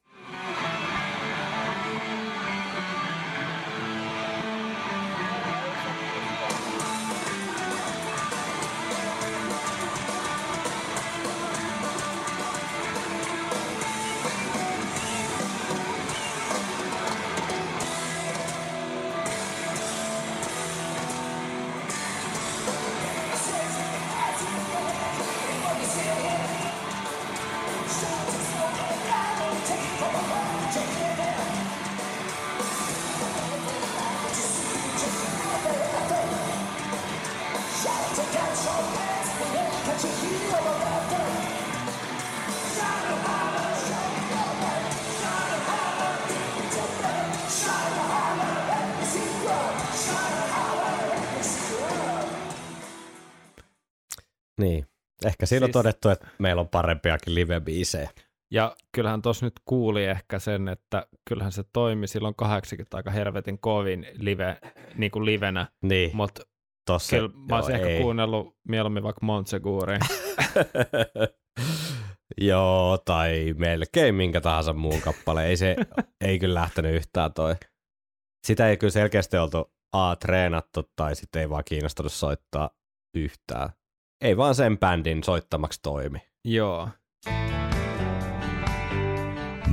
Siinä on Siis- todettu, että meillä on parempiakin live-biisejä. Ja kyllähän tuossa nyt kuuli ehkä sen, että kyllähän se toimi silloin 80 aika helvetin kovin live, niin kuin livenä, Niin, mutta tossa, kyllä mä olisin ehkä ei. kuunnellut mieluummin vaikka Montseguria. Joo, tai melkein minkä tahansa muun kappale. Ei se, ei kyllä lähtenyt yhtään toi. Sitä ei kyllä selkeästi oltu A, treenattu tai sitten ei vaan kiinnostunut soittaa yhtään. Ei vaan sen bändin soittamaksi toimi. Joo.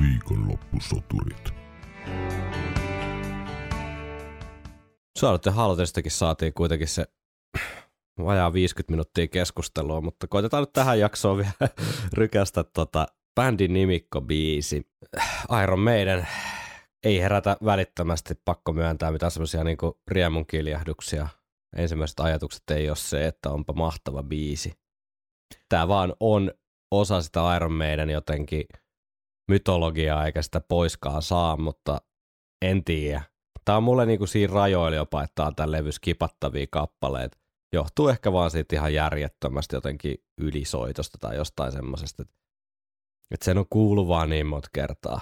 Viikonloppusoturit. Charlotte Halotestikin saatiin kuitenkin se vajaa 50 minuuttia keskustelua, mutta koitetaan nyt tähän jaksoon vielä rykästä tota bändin nimikko-biisi. Iron Maiden ei herätä välittömästi, pakko myöntää mitään semmoisia niinku riemun kiljahduksia. Ensimmäiset ajatukset ei ole se, että onpa mahtava biisi. Tämä vaan on osa sitä Iron Maiden jotenkin mytologiaa, eikä sitä poiskaan saa, mutta en tiedä. Tämä on mulle niinku siinä rajoilla jopa, että tää on tämän levy skipattavia kappaleita. Johtuu ehkä vaan siitä ihan järjettömästi jotenkin ylisoitosta tai jostain semmoisesta, että sen on kuullut vaan niin monta kertaa.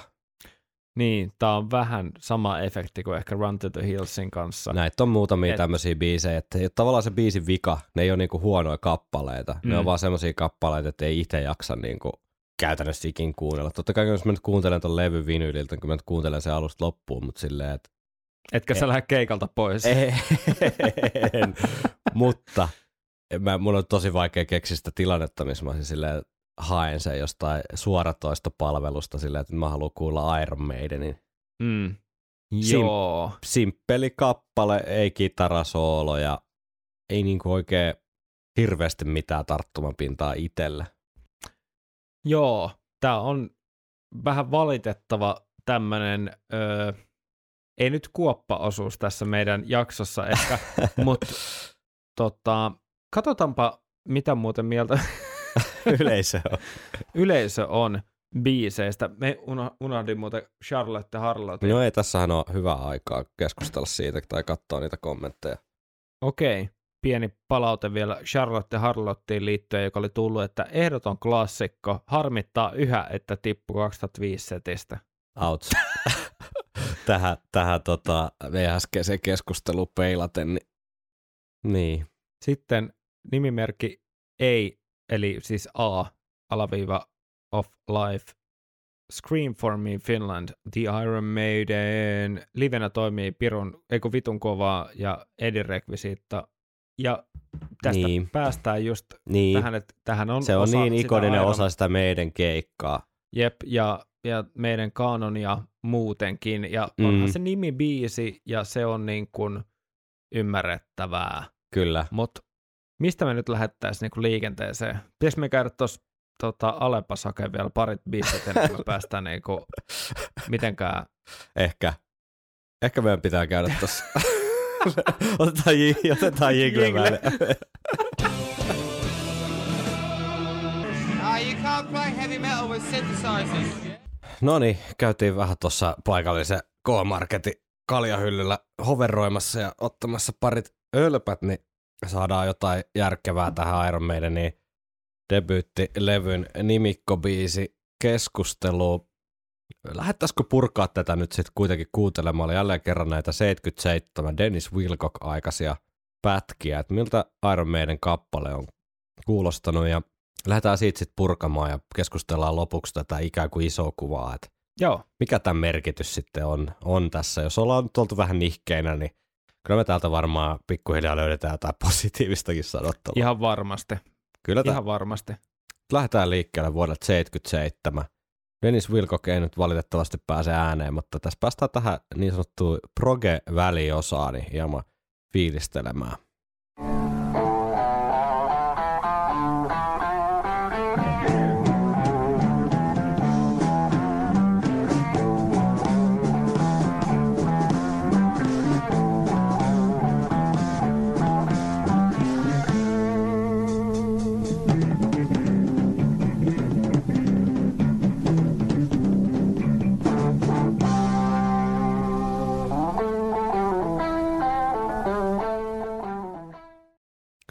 Niin, tää on vähän sama efekti kuin ehkä Run to the Hillsin kanssa. Näitä on muutamia Et- tämmöisiä biisejä, että tavallaan se biisin vika, ne ei ole niinku huonoja kappaleita. Mm. Ne Mm. on vaan semmoisia kappaleita, että ei itse jaksa niinku käytännössä ikin kuunnella. Totta kai jos mä nyt kuuntelen ton levy vinyliltä, kun mä nyt kuuntelen sen alusta loppuun, mutta silleen, että Etkä sä En- lähde keikalta pois. en, mutta mä, mun on tosi vaikea keksiä sitä tilannetta, missä mä olisin silleen, haen sen jostain suoratoistopalvelusta silleen, että mä haluan kuulla Iron Maidenin. Mm. Sim- Joo. Simppeli kappale, ei kitarasooloja, ei niinku oikein hirveästi mitään tarttumapintaa itselle. Joo, tämä on vähän valitettava tämmöinen, öö, ei nyt kuoppa-osuus tässä meidän jaksossa ehkä, mutta tota, katsotaanpa, mitä muuten mieltä Yleisö on. yleisö on biiseistä. Me unohdin muuten Charlotte Harlotte. No ei, tässähän on hyvä aikaa keskustella siitä tai katsoa niitä kommentteja. Okei, pieni palaute vielä Charlotte Harlottiin liittyen, joka oli tullut, että ehdoton klassikko harmittaa yhä, että tippui 2005 setistä. Outs. tähän, tähän tota, meidän äskeiseen keskusteluun peilaten, niin, niin. Sitten nimimerkki ei, eli siis A, alaviiva of life. Scream for me Finland, The Iron Maiden, livenä toimii pirun, eikö vitun kovaa ja Edin rekvisiitta. Ja tästä Niin. päästään just niin. tähän, että tähän on se on osa niin ikoninen Iron- osa sitä meidän keikkaa. Jep, ja, ja meidän kanonia muutenkin. Ja onhan Mm. se nimi biisi ja se on niin kuin ymmärrettävää. Kyllä. Mutta mistä me nyt lähettäisiin niinku liikenteeseen? Pitäisikö me käydä tuossa tota, Alepas hakea vielä parit biisit ennen kuin me päästään niinku, mitenkään. Ehkä. Ehkä meidän pitää käydä tossa. otetaan, j- otetaan jingle synthesizers. No niin, käytiin vähän tuossa paikallisen K-Marketin kaljahyllyllä hoveroimassa ja ottamassa parit ölpät, niin saadaan jotain järkevää tähän Iron Maidenin debyyttilevyn nimikkobiisi keskusteluun. Lähettäisikö purkaa tätä nyt sitten kuitenkin kuuntelemaan jälleen kerran näitä 77 Dennis Wilcock-aikaisia pätkiä, että miltä Iron Maiden kappale on kuulostanut ja lähdetään siitä sitten purkamaan ja keskustellaan lopuksi tätä ikään kuin isoa kuvaa, että Joo, mikä tämän merkitys sitten on, on tässä. Jos ollaan nyt oltu vähän nihkeinä, niin kyllä me täältä varmaan pikkuhiljaa löydetään jotain positiivistakin sanottavaa. ihan varmasti. kyllä tä- Ihan varmasti. lähdetään liikkeelle vuodelta 77. Dennis Wilcock ei nyt valitettavasti pääse ääneen, mutta tässä päästään tähän niin sanottuun proge-väliosaan niin hieman fiilistelemään.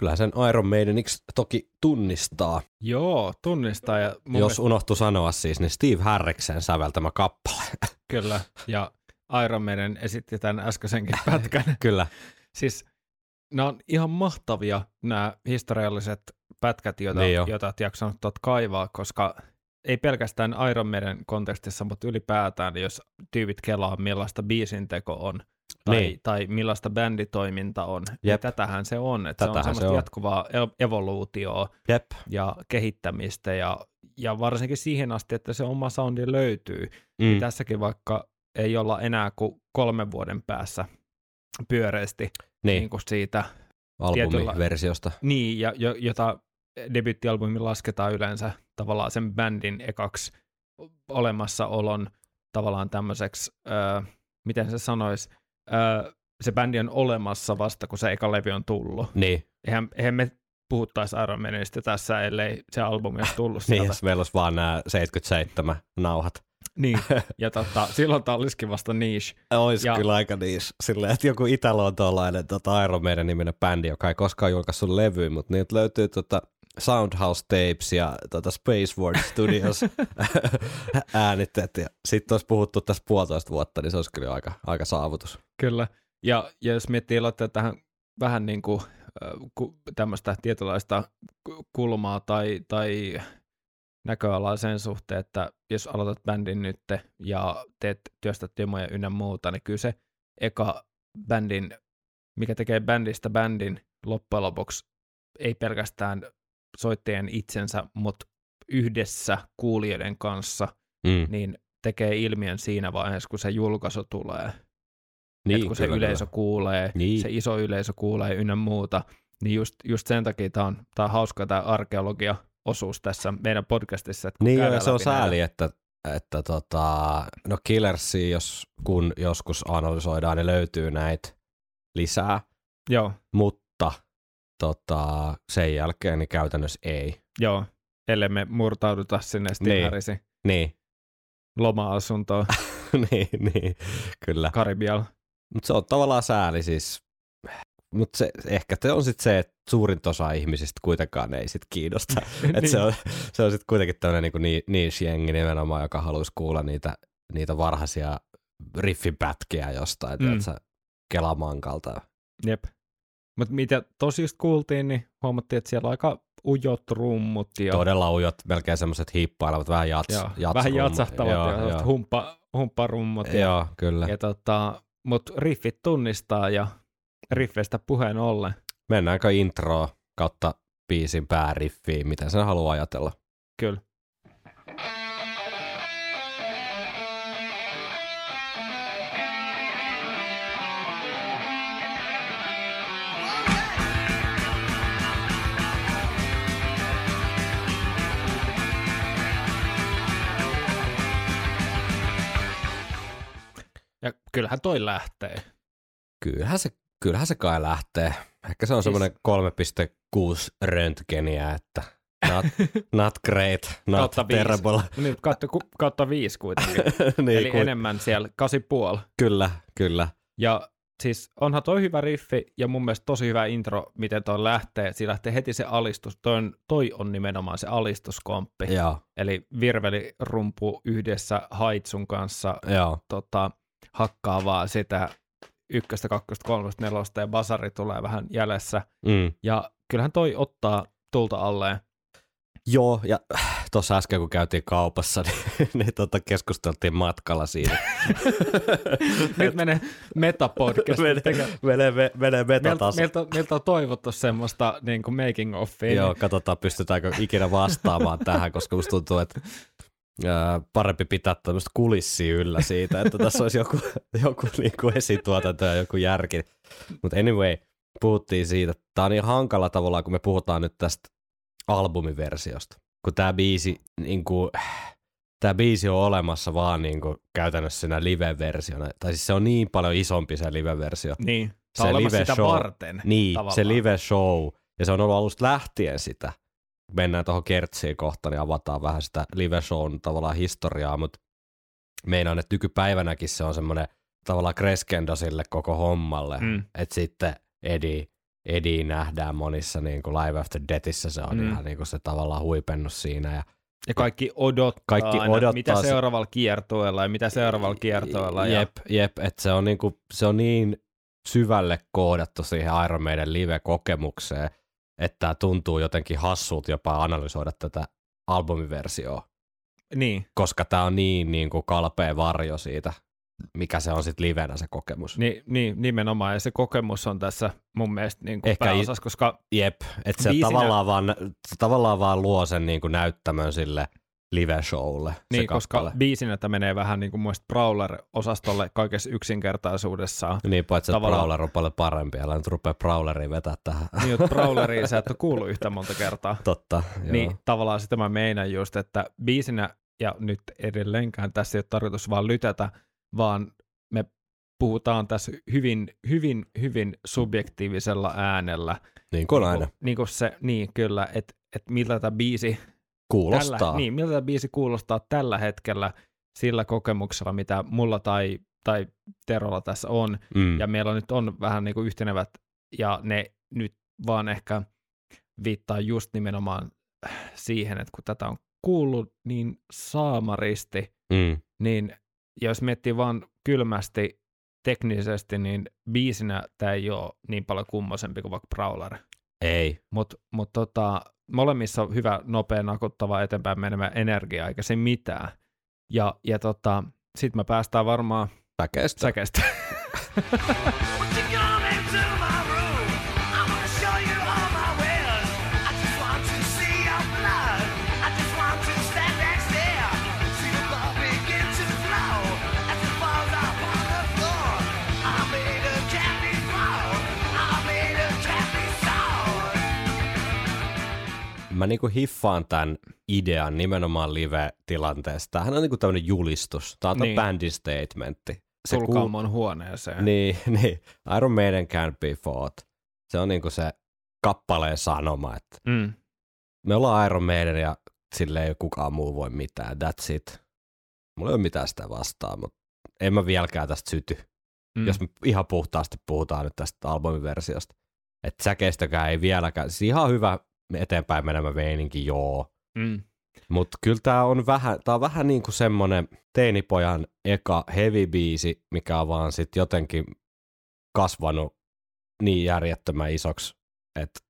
Kyllä sen Iron Maideniksi toki tunnistaa. Joo, tunnistaa. Ja mun Jos mielestä, unohtu sanoa siis, niin Steve Harriksen säveltämä kappale. kyllä. Ja Iron Maiden esitti tämän äskeisenkin pätkän. Kyllä. siis nämä on ihan mahtavia nämä historialliset pätkät, joita, Niin jo. joita et jaksanut tuot kaivaa, koska ei pelkästään Iron Maiden kontekstissa, mutta ylipäätään, jos tyypit kelaa, millaista biisinteko on, tai, Niin. tai millaista bänditoiminta on, niin Jep. tätähän se on. Että se on Tätähän se semmoista on. jatkuvaa evoluutioa Jep. ja kehittämistä, ja, ja varsinkin siihen asti, että se oma soundi löytyy. Mm. Niin tässäkin vaikka ei olla enää kuin kolmen vuoden päässä pyöreästi Niin. niin kuin siitä albumiversiosta. Niin, ja jo, jota debyyttialbumi lasketaan yleensä tavallaan sen bändin ekaksi olemassaolon tavallaan tämmöiseksi, öö, miten se sanoisi, öö, se bändi on olemassa vasta, kun se eka levy on tullut. Niin, Eihän, eihän me puhuttaisi Iron Maidenista tässä, ellei se albumi olisi tullut niin sieltä. jos meillä olisi vaan nämä 77 nauhat. Niin, ja tota, silloin tämä olisikin vasta niche. Olisi Ja- kyllä aika niissä. Silleen, että joku itäluontolainen tota Iron Maiden niminen bändi, joka ei koskaan julkaissut levyä, mutta niitä löytyy tota Soundhouse Tapes ja tota Space World Studios äänitteet. Ja sitten olisi puhuttu tässä puolitoista vuotta, niin se olisi kyllä aika, aika saavutus. Kyllä. Ja, ja jos miettii laittaa tähän vähän niin kuin ku, tämmöistä tietynlaista ku- kulmaa tai, tai näköalaa sen suhteen, että jos aloitat bändin nyt ja teet työstät demoja ynnä muuta, niin kyllä se eka bändin, mikä tekee bändistä bändin loppujen lopuksi, ei pelkästään soittajien itsensä, mutta yhdessä kuulijoiden kanssa, Mm. niin tekee ilmiön siinä vaiheessa, kun se julkaisu tulee. Niin, kun se kyllä, yleisö kyllä. kuulee, Niin. se iso yleisö kuulee ynnä muuta, niin just, just sen takia tämä on, tää on hauska tämä arkeologia-osuus tässä meidän podcastissa. Että Niin joo, se on sääli, että, että tota, no Killersia, jos kun joskus analysoidaan, niin löytyy näitä lisää, Joo, mutta tota, sen jälkeen niin käytännössä ei. joo, ellei me murtauduta sinne Steve Niin. Niin, loma-asuntoon niin, niin, kyllä. Karibialla. Mutta se on tavallaan sääli siis. Mutta se, ehkä se on sitten se, että suurin osa ihmisistä kuitenkaan ei sit kiinnosta. Et Niin. se on, se on sitten kuitenkin tämmöinen niinku ni, niche-jengi nimenomaan, joka haluaisi kuulla niitä, niitä varhaisia riffipätkiä jostain, Mm. sä, Kelamankalta. Jep. Mutta mitä tosi just kuultiin, niin huomattiin, että siellä on aika ujot rummut ja Todella ujot, melkein semmoiset hiippailevat, vähän jats, joo, jats vähän jatsahtavat ja, ja humppa, humpparummut. Ja, Joo, kyllä. ja tota, Mutta riffit tunnistaa ja riffeistä puheen ollen. Mennäänkö introa kautta biisin pääriffiin, miten sen haluaa ajatella? Kyllä. Kyllähän toi lähtee. Kyllähän se, kyllähän se kai lähtee. Ehkä se on Siis- semmoinen 3.6 röntgeniä, että not, not great, not Kautta viisi. terrible. Niin, kautta, kautta viisi kuitenkin. niin, Eli kuin- enemmän siellä, kasi puoli. Kyllä, kyllä. Ja siis onhan toi hyvä riffi ja mun mielestä tosi hyvä intro, miten toi lähtee. Siinä lähtee heti se alistus. Toi on, toi on nimenomaan se alistuskomppi. Joo, Eli virvelirumpu yhdessä Haitsun kanssa joo. tota, hakkaa vaan sitä ykköstä, kakkosta, kolmosta, nelosta ja basari tulee vähän jäljessä. Mm. Ja kyllähän toi ottaa tulta alleen. Joo, ja tuossa äsken kun käytiin kaupassa, niin, niin tota, keskusteltiin matkalla siitä. Nyt menee metapodcast. menee, menee, menee Meiltä, metatas. meiltä, meiltä on toivottu semmoista niin kuin making offia. Joo, katsotaan pystytäänkö ikinä vastaamaan tähän, koska musta tuntuu, että ää, parempi pitää tämmöistä kulissia yllä siitä, että tässä olisi joku, joku niinku esituotanto ja joku järki. Mutta anyway, puhuttiin siitä. Tämä on niin hankala tavallaan, kun me puhutaan nyt tästä albumiversiosta. Kun tämä biisi, niin kuin, tämä biisi on olemassa vaan niin kuin, käytännössä siinä live-versiona. Tai siis se on niin paljon isompi se live-versio. Niin. Se Se on live sitä show. varten. Niin, tavallaan. se live show, ja se on ollut alusta lähtien sitä. Mennään tuohon kertsiin kohta, niin avataan vähän sitä live shown tavallaan historiaa, mutta meinaan, että nykypäivänäkin se on semmoinen tavallaan crescendo sille koko hommalle. Mm. Että sitten Eddie, Eddie nähdään monissa niin kuin Live After Deathissä, se on Mm. ihan niin kuin se tavallaan huipennus siinä. Ja Ja kaikki odottaa, Kaikki aina, odottaa mitä se- seuraavalla kiertueella ja mitä seuraavalla kiertueella. Ja, Jep, jep, että se on, niinku, se on niin syvälle koodattu siihen Iron Maiden live-kokemukseen, että tää tuntuu jotenkin hassulta jopa analysoida tätä albumiversioa, niin, koska tämä on niin, niin kuin kalpea varjo siitä, mikä se on sitten livenä se kokemus. niin, niin, nimenomaan. Ja se kokemus on tässä mun mielestä niin kuin Ehkä pääosassa, koska Jep, että se Biisinä- tavallaan vaan, tavallaan vaan luo sen niin kuin näyttämön sille live-showlle. Niin, se koska biisinä tämä menee vähän niin kuin muista Brawler-osastolle kaikessa yksinkertaisuudessaan. Niin, paitsi että tavallaan- Brawler on paljon parempi, älä nyt rupea Brawleria vetää tähän. Niin, että Brawleria sä et ole kuullut yhtä monta kertaa. Totta, joo. Niin tavallaan sitä mä meinaan just, että biisinä, ja nyt edelleenkään tässä ei ole tarkoitus vaan lytätä, vaan me puhutaan tässä hyvin, hyvin, hyvin subjektiivisella äänellä. niin kuin aina. Niin kuin se, niin kyllä, että et miltä tämä biisi Kuulostaa. Tällä, niin, miltä tämä biisi kuulostaa tällä hetkellä sillä kokemuksella, mitä mulla tai, tai Terolla tässä on. Mm. Ja meillä nyt on vähän niin kuin yhtenevät, ja ne nyt vaan ehkä viittaa just nimenomaan siihen, että kun tätä on kuullut niin saamaristi, mm. niin ja jos miettii vaan kylmästi teknisesti, niin biisinä tämä ei ole niin paljon kummosempi kuin vaikka Brawler. Ei. Mutta mut tota, molemmissa on hyvä, nopea, nakuttava, eteenpäin menemä energia, eikä se mitään. Ja, ja tota, sitten me päästään varmaan Säkeistä. säkestä. Mä niinku hiffaan tämän idean nimenomaan live-tilanteesta. Tämähän on niinku tämmöinen julistus. Tämä on Niin. bändin statementti. Se Tulkaa kuul- mun huoneeseen. Niin, niin. Iron Maiden can't be fought. Se on niinku se kappaleen sanoma, että Mm. me ollaan Iron Maiden ja sille ei kukaan muu voi mitään. That's it. Mulla ei ole mitään sitä vastaan, mutta en mä vieläkään tästä syty. Mm. Jos me ihan puhtaasti puhutaan nyt tästä albumiversiosta. Että säkeistäkään ei vieläkään. Siis ihan hyvä eteenpäin menemä meininki, joo. Mm. Mutta kyllä tämä on vähän, tää on vähän niin kuin semmoinen teinipojan eka heavy biisi, mikä on vaan sitten jotenkin kasvanut niin järjettömän isoksi, että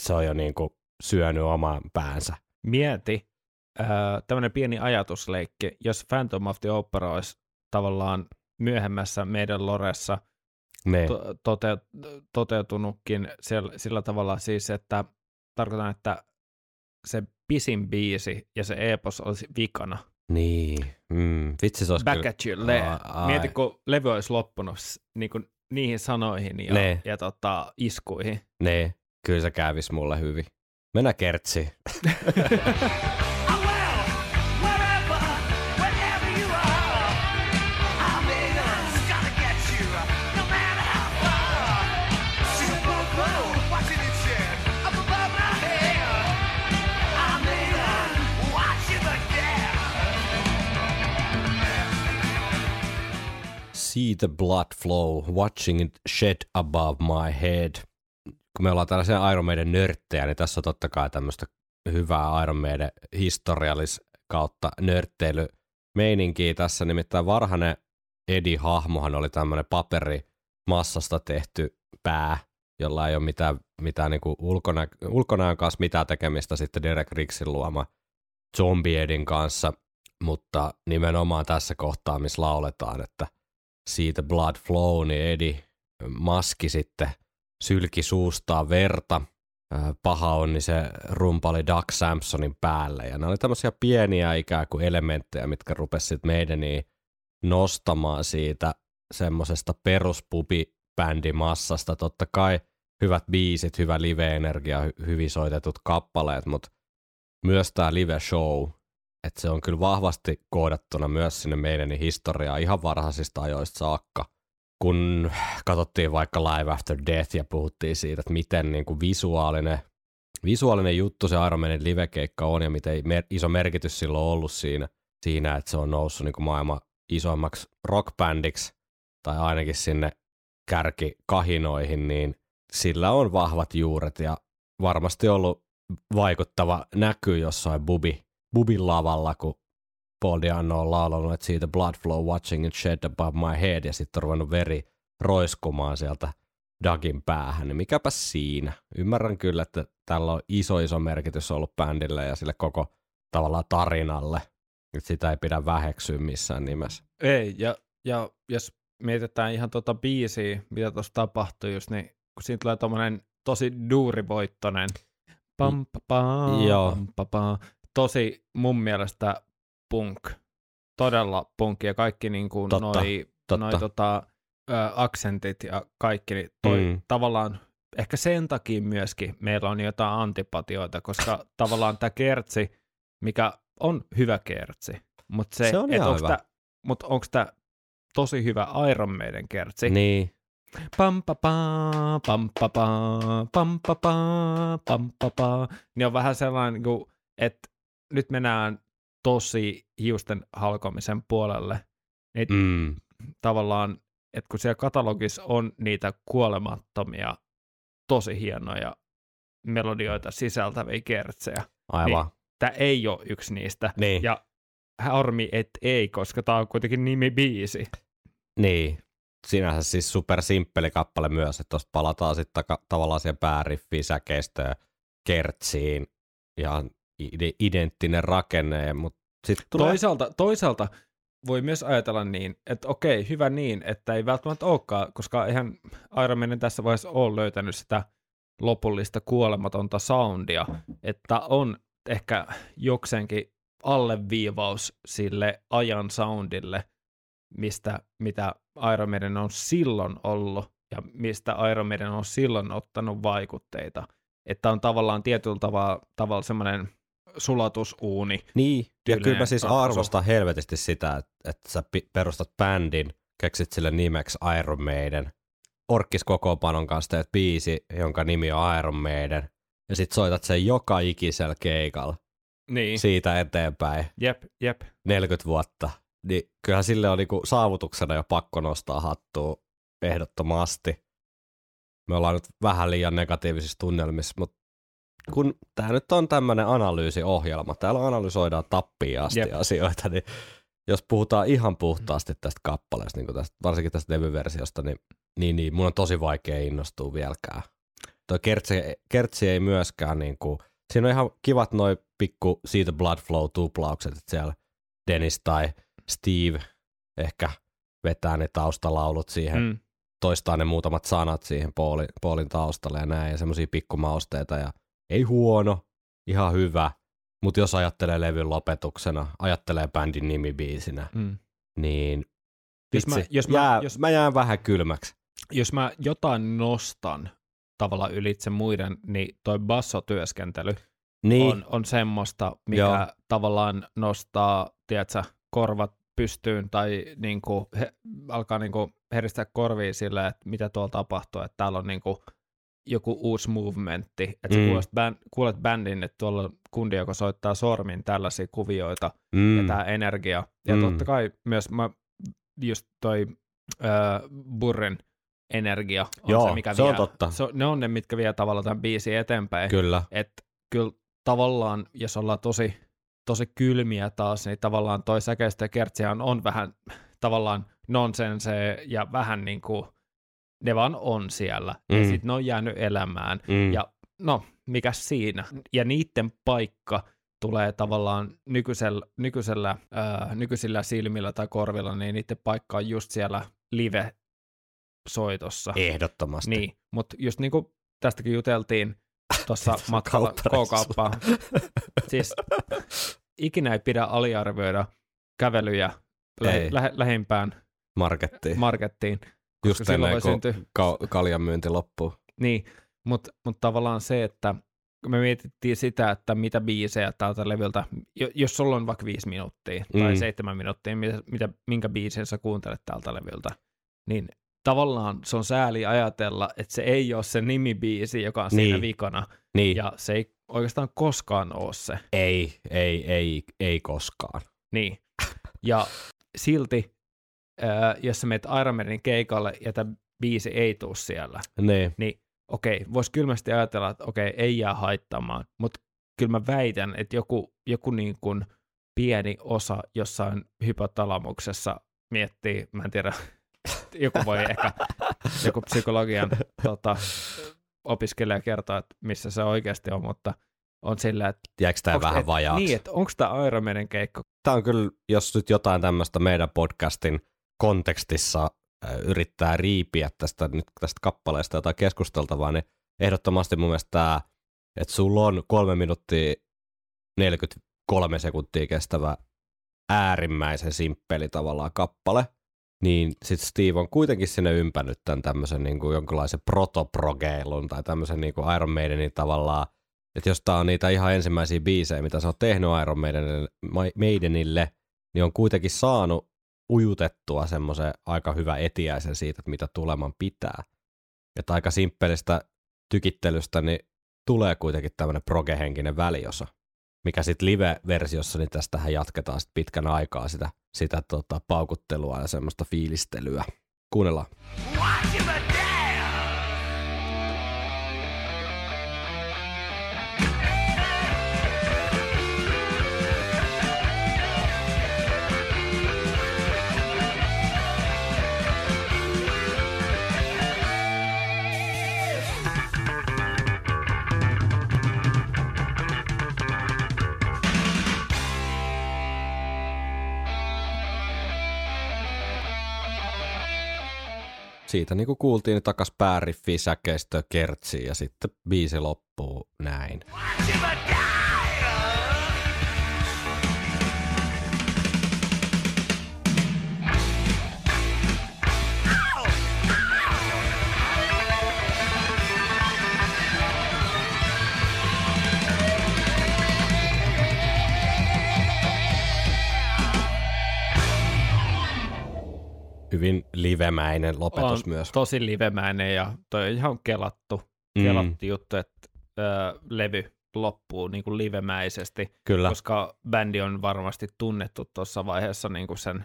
se on jo niin kuin syönyt oman päänsä. Mieti, äh, tämmöinen pieni ajatusleikki, jos Phantom of the Opera olisi tavallaan myöhemmässä meidän loressa Ne, to- tote- toteutunutkin sel- sillä tavalla siis, että tarkoitan, että se pisin biisi ja se epos olisi vikana. niin, mm, vitsi se olisi Back kyllä, at you, le- ai. Mieti, kun levy olisi loppunut niin kuin niihin sanoihin ja, Ne. ja tota, iskuihin. ne, kyllä se kävisi mulle hyvin. Mennä kertsi. See the blood flow, watching it shed above my head. Kun me ollaan tällaisia Iron Maiden nörttejä, niin tässä on totta kai tämmöistä hyvää Iron Maiden historiallis kautta nörtteily tässä. Nimittäin varhainen Eddie-hahmohan oli tämmöinen paperi massasta tehty pää, jolla ei ole mitään, mitään niin ulkonä, ulkonäön kanssa mitään tekemistä sitten Derek Ricksin luoma Zombie Edin kanssa, mutta nimenomaan tässä kohtaa, missä lauletaan, että siitä blood flow, niin Edi maski sitten sylki suustaan verta. Paha on, niin se rumpali Doug Sampsonin päälle. Ja nämä oli tämmöisiä pieniä ikään kuin elementtejä, mitkä rupesi sitten meidän niin nostamaan siitä semmoisesta peruspubibändimassasta. Totta kai hyvät biisit, hyvä live-energia, hy- hyvin soitetut kappaleet, mutta myös tämä live-show, että se on kyllä vahvasti koodattuna myös sinne meidän historiaan ihan varhaisista ajoista saakka. Kun katsottiin vaikka Live After Death ja puhuttiin siitä, että miten niin kuin visuaalinen, visuaalinen juttu se Iron Manin livekeikka on ja miten iso merkitys sillä on ollut siinä, siinä että se on noussut niin kuin maailman isoimmaksi rockbändiksi tai ainakin sinne kärkikahinoihin, niin sillä on vahvat juuret ja varmasti ollut vaikuttava näky jossain bubi, bubin lavalla, kun Paul Diano on laulanut, että siitä blood flow watching it shed above my head ja sitten on ruvennut veri roiskumaan sieltä Dugin päähän, niin mikäpä siinä. Ymmärrän kyllä, että tällä on iso iso merkitys ollut bändille ja sille koko tavallaan tarinalle. Että sitä ei pidä väheksyä missään nimessä. Ei, ja, ja jos mietitään ihan tota biisiä, mitä tuossa tapahtui just, niin kun siinä tulee tommonen tosi duurivoittonen pam, pa, pam, Joo. pam, pa, pam, tosi mun mielestä punk. Todella punk ja kaikki niin kuin Totta, noi, totta. noi tota, ö, aksentit ja kaikki, niin toi Mm. tavallaan ehkä sen takia myöskin meillä on jotain antipatioita, koska tavallaan tämä kertsi, mikä on hyvä kertsi, mutta se, Se on et hyvä. tää, mut onko tämä tosi hyvä Iron Maiden kertsi? Niin. Pam pa pa, pam pa pa, pam pa pa, pam pa pa. Niin on vähän sellainen, että nyt mennään tosi hiusten halkomisen puolelle. Niin Mm. tavallaan, että kun siellä katalogissa on niitä kuolemattomia, tosi hienoja melodioita sisältäviä kertsejä, Aivan. tämä ei ole yksi niistä. Niin. Ja harmi, että ei, koska tämä on kuitenkin nimibiisi. Niin. Sinänsä siis super simppeli kappale myös, että tuosta palataan sitten taka- tavallaan siihen pääriffiin, säkeistöön, kertsiin, ihan identtinen rakenne, mutta sitten tulee... Toisaalta, toisaalta voi myös ajatella niin, että okei, hyvä niin, että ei välttämättä olekaan, koska eihän Iron Maiden tässä vaiheessa ole löytänyt sitä lopullista kuolematonta soundia, että on ehkä jokseenkin alleviivaus sille ajan soundille, mistä, mitä Iron Maiden on silloin ollut ja mistä Iron Maiden on silloin ottanut vaikutteita. Että on tavallaan tietyllä tavalla, tavalla semmoinen sulatusuuni, Niin, ja kyllä mä siis ratkaisu. arvostan helvetisti sitä, että, että sä perustat bändin, keksit sille nimeksi Iron Maiden, orkkis kokoonpanon kanssa teet biisi, jonka nimi on Iron Maiden, ja sit soitat sen joka ikisellä keikalla Niin, siitä eteenpäin, jep, jep. 40 vuotta, niin kyllähän sille on niinku saavutuksena jo pakko nostaa hattua ehdottomasti. Me ollaan nyt vähän liian negatiivisissa tunnelmissa, mutta kun tämä nyt on tämmöinen analyysiohjelma, täällä analysoidaan tappiin asti Jep. Asioita, niin jos puhutaan ihan puhtaasti tästä kappaleesta, niin tästä, varsinkin tästä levyversiosta, niin, niin, niin mun on tosi vaikea innostua vieläkään. Tuo kertsi, kertsi ei myöskään, niin kuin, siinä on ihan kivat noi pikku siitä Blood Flow-tuplaukset, että siellä Dennis tai Steve ehkä vetää ne taustalaulut siihen. Mm. toistaa ne muutamat sanat siihen Paulin, Paulin taustalle ja näin, ja semmoisia pikkumausteita, ja ei huono, ihan hyvä, mutta jos ajattelee levyn lopetuksena, ajattelee bändin nimibiisinä, Mm. niin Jos mä- jos mä- jää, jos- mä jään vähän kylmäksi. Jos mä jotain nostan tavallaan ylitse muiden, niin toi bassotyöskentely Niin, on, on semmoista, mikä Joo. Tavallaan nostaa, tiedätkö, korvat pystyyn tai niinku, he, alkaa niinku heristää korviin sille, että mitä tuolla tapahtuu, että täällä on niinku joku uusi movementti, että Mm. kuulet, bän, kuulet bändin, että tuolla on kundi, joka soittaa sormin tällaisia kuvioita, mm, ja tämä energia. Ja Mm. totta kai myös mä, just toi äh, Burren energia on Joo, se, mikä se on vie, totta. Se, on- ne on ne, mitkä vie tavallaan tämän biisin eteenpäin. kyllä, Että kyllä tavallaan, jos ollaan tosi, tosi kylmiä taas, niin tavallaan toi säkeistö ja kertsihän on vähän tavallaan nonsense ja vähän niin kuin, ne vaan on siellä. Mm. Ja sitten ne on jäänyt elämään. mm, Ja no, mikä siinä? Ja niiden paikka tulee tavallaan nykyisellä, nykyisellä, ää, nykyisillä silmillä tai korvilla, niin niiden paikka on just siellä live-soitossa. ehdottomasti. Niin, mutta just niin kuin tästäkin juteltiin tuossa matkalla. K-kauppaan. Siis ikinä ei pidä aliarvioida kävelyjä lä- lä- lähimpään Markettiin. markettiin, Just silloin voi syntyä ka- kaljan myynti loppuu. Niin, mutta mut tavallaan se, että me mietittiin sitä, että mitä biisejä tältä levyltä, jo- jos sulla on vaikka viisi minuuttia tai Mm. seitsemän minuuttia, mitä, mitä, minkä biisin sä kuuntelet tältä levyltä, niin tavallaan se on sääli ajatella, että se ei ole se nimibiisi, joka on siinä Niin. vikana, Niin, ja se ei oikeastaan koskaan ole se. ei, ei, ei, ei koskaan. Niin. Ja silti, jos sä menet Iron Maiden keikalle ja tämä biisi ei tuu siellä, Niin, niin okei, voisi kylmästi ajatella, että okei, ei jää haittamaan, mutta kyllä mä väitän, että joku, joku niin kuin pieni osa jossain hypotalamuksessa miettii, mä en tiedä, joku voi ehkä, joku psykologian tota, opiskelija kertoa, että missä se oikeasti on, mutta on sillä, että jääkö tämä vähän et- vajaaksi? Niin, että onko tämä Iron Maiden keikka? Tämä on kyllä, jos nyt jotain tämmöistä meidän podcastin kontekstissa äh, yrittää riipiä tästä, nyt tästä kappaleesta jotain keskusteltavaa, niin ehdottomasti mun mielestä tämä, että sulla on kolme minuuttia 40 kolme sekuntia kestävä äärimmäisen simppeli tavallaan kappale, niin sitten Steve on kuitenkin sinne ympännyt tämän tämmöisen niin kuin jonkinlaisen protoprogeilun tai tämmöisen niin kuin Iron Maidenin tavallaan, että jos tää on niitä ihan ensimmäisiä biisejä, mitä se on tehnyt Iron Maidenille, Maidenille niin on kuitenkin saanut ujutettua semmoisen aika hyvä etiäisen siitä, että mitä tuleman pitää. Että aika simppelistä tykittelystä niin tulee kuitenkin tämmöinen progehenkinen väliosa, mikä sitten live-versiossa, niin tästähän jatketaan sit pitkän aikaa sitä, sitä tota, paukuttelua ja semmoista fiilistelyä. Kuunnellaan. Siitä niin kuin kuultiin, niin takas pääriffi, säkeistö, kertsi ja sitten biisi loppuu näin. Watch Hyvin livemäinen lopetus on myös. tosi livemäinen ja toi on ihan kelattu, Mm. kelattu juttu, että ö, levy loppuu niin kuin livemäisesti, Kyllä. koska bändi on varmasti tunnettu tuossa vaiheessa niin kuin sen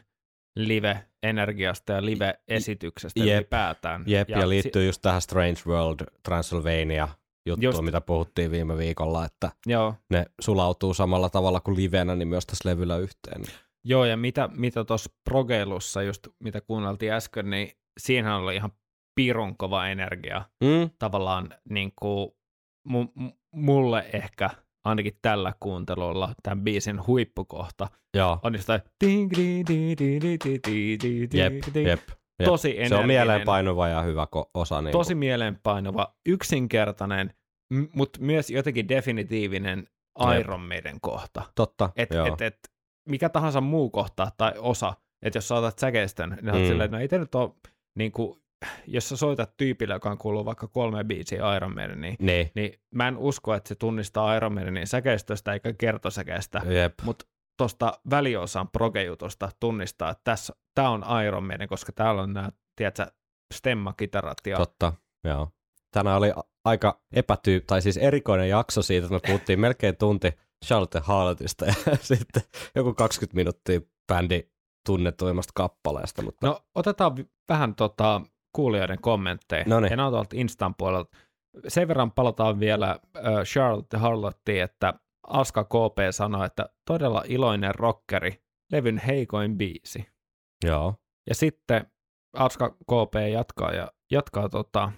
live-energiasta ja live-esityksestä Jep. ylipäätään. Jep, ja, ja si- liittyy just tähän Strange World Transylvania juttuun, Just. mitä puhuttiin viime viikolla, että Joo, ne sulautuu samalla tavalla kuin livenä, niin myös tässä levyllä yhteen. Joo, ja mitä, mitä tuossa progeilussa, just mitä kuunneltiin äsken, niin siinähän oli ihan pirun kova energia. Mm? Tavallaan niin kuin, mu- mulle ehkä ainakin tällä kuuntelulla tämän biisin huippukohta Joo, on jep, jep. jep. tosi Se on mieleenpainuva ja hyvä ko- osa. Niin tosi mieleenpainuva, yksinkertainen, mutta myös jotenkin definitiivinen. Iron Maiden kohta. Totta, Et, joo. et, et, mikä tahansa muu kohta tai osa, että jos sä otat säkeistön, niin mm. Mm. silleen, että no ei nyt ole, niin kuin, jos sä soitat tyypille, joka on kuullut vaikka kolme biisiä Iron Maiden, niin, niin, niin mä en usko, että se tunnistaa Iron Maidenin säkeistöstä eikä kertosäkeistä, mutta tuosta väliosan progejutusta tunnistaa, että tässä, tämä on Iron Maiden, koska täällä on nämä, tiedätkö, stemmakitarat ja Totta, joo. Tänään oli aika epätyy, tai siis erikoinen jakso siitä, että me puhuttiin melkein tunti Charlotte Harlotista ja sitten joku 20 minuuttia bändi tunnetuimmasta kappaleesta, mutta No otetaan vähän tota, kuulijoiden kommentteja. Noniin. Ja nämä on tuolta Instan puolelta. Sen verran palataan vielä äh, Charlotte Harlottiin, että Aska KP sanoi, että todella iloinen rockeri, levyn heikoin biisi. joo. Ja sitten Aska KP jatkaa ja jatkaa tota,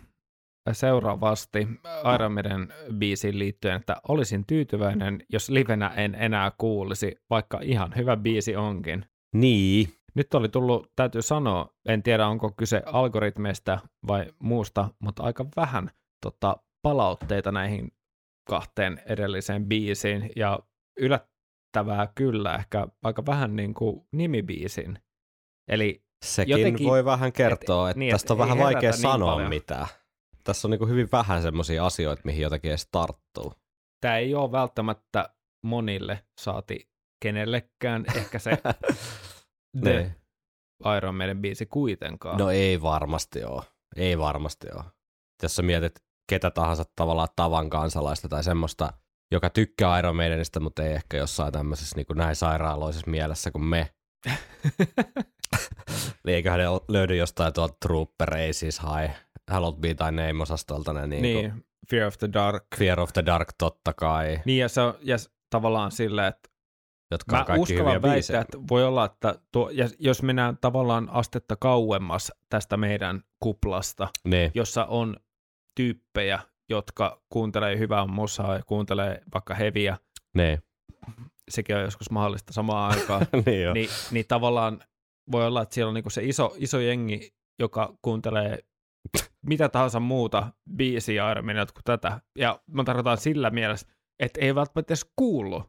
seuraavasti Iron Maiden biisiin liittyen, että olisin tyytyväinen, jos livenä en enää kuulisi, vaikka ihan hyvä biisi onkin. Niin, Nyt oli tullut, täytyy sanoa, en tiedä onko kyse algoritmeista vai muusta, mutta aika vähän tota, palautteita näihin kahteen edelliseen biisiin ja yllättävää kyllä ehkä aika vähän niin kuin nimibiisin. Eli sekin Jotenkin- voi vähän kertoa, että niin, et tästä on vähän vaikea niin sanoa paljon. mitään. Tässä on niin hyvin vähän semmoisia asioita, mihin jotakin edes tarttuu. tämä ei ole välttämättä monille saati kenellekään ehkä se The Niin. Iron Maiden biisi kuitenkaan. No ei varmasti ole. Ei varmasti ole. Jos sä mietit ketä tahansa tavallaan tavan kansalaista tai semmoista, joka tykkää Iron Maidenista, mutta ei ehkä jossain tämmöisessä niin kuin näin sairaaloisessa mielessä kuin me. niin eiköhän ne löydy jostain tuolta Trooper Aces High, Hallowed Be Thy Name-osastolta ne niin, niin, niin. Fear of the Dark. Fear of the Dark totta kai, Niin ja se on ja tavallaan silleen, että jotka Mä on kaikki hyviä uskallan väittää, että voi olla, että tuo, ja jos mennään tavallaan astetta kauemmas tästä meidän kuplasta, Niin, jossa on tyyppejä, jotka kuuntelee hyvää musaa ja kuuntelee vaikka heviä, niin. Sekin on joskus mahdollista samaan aikaan, niin jo. niin, niin tavallaan voi olla, että siellä on niinku se iso, iso jengi, joka kuuntelee mitä tahansa muuta biisiä Iron kuin tätä. Ja mä tarkoitan sillä mielessä, että ei välttämättä edes kuullut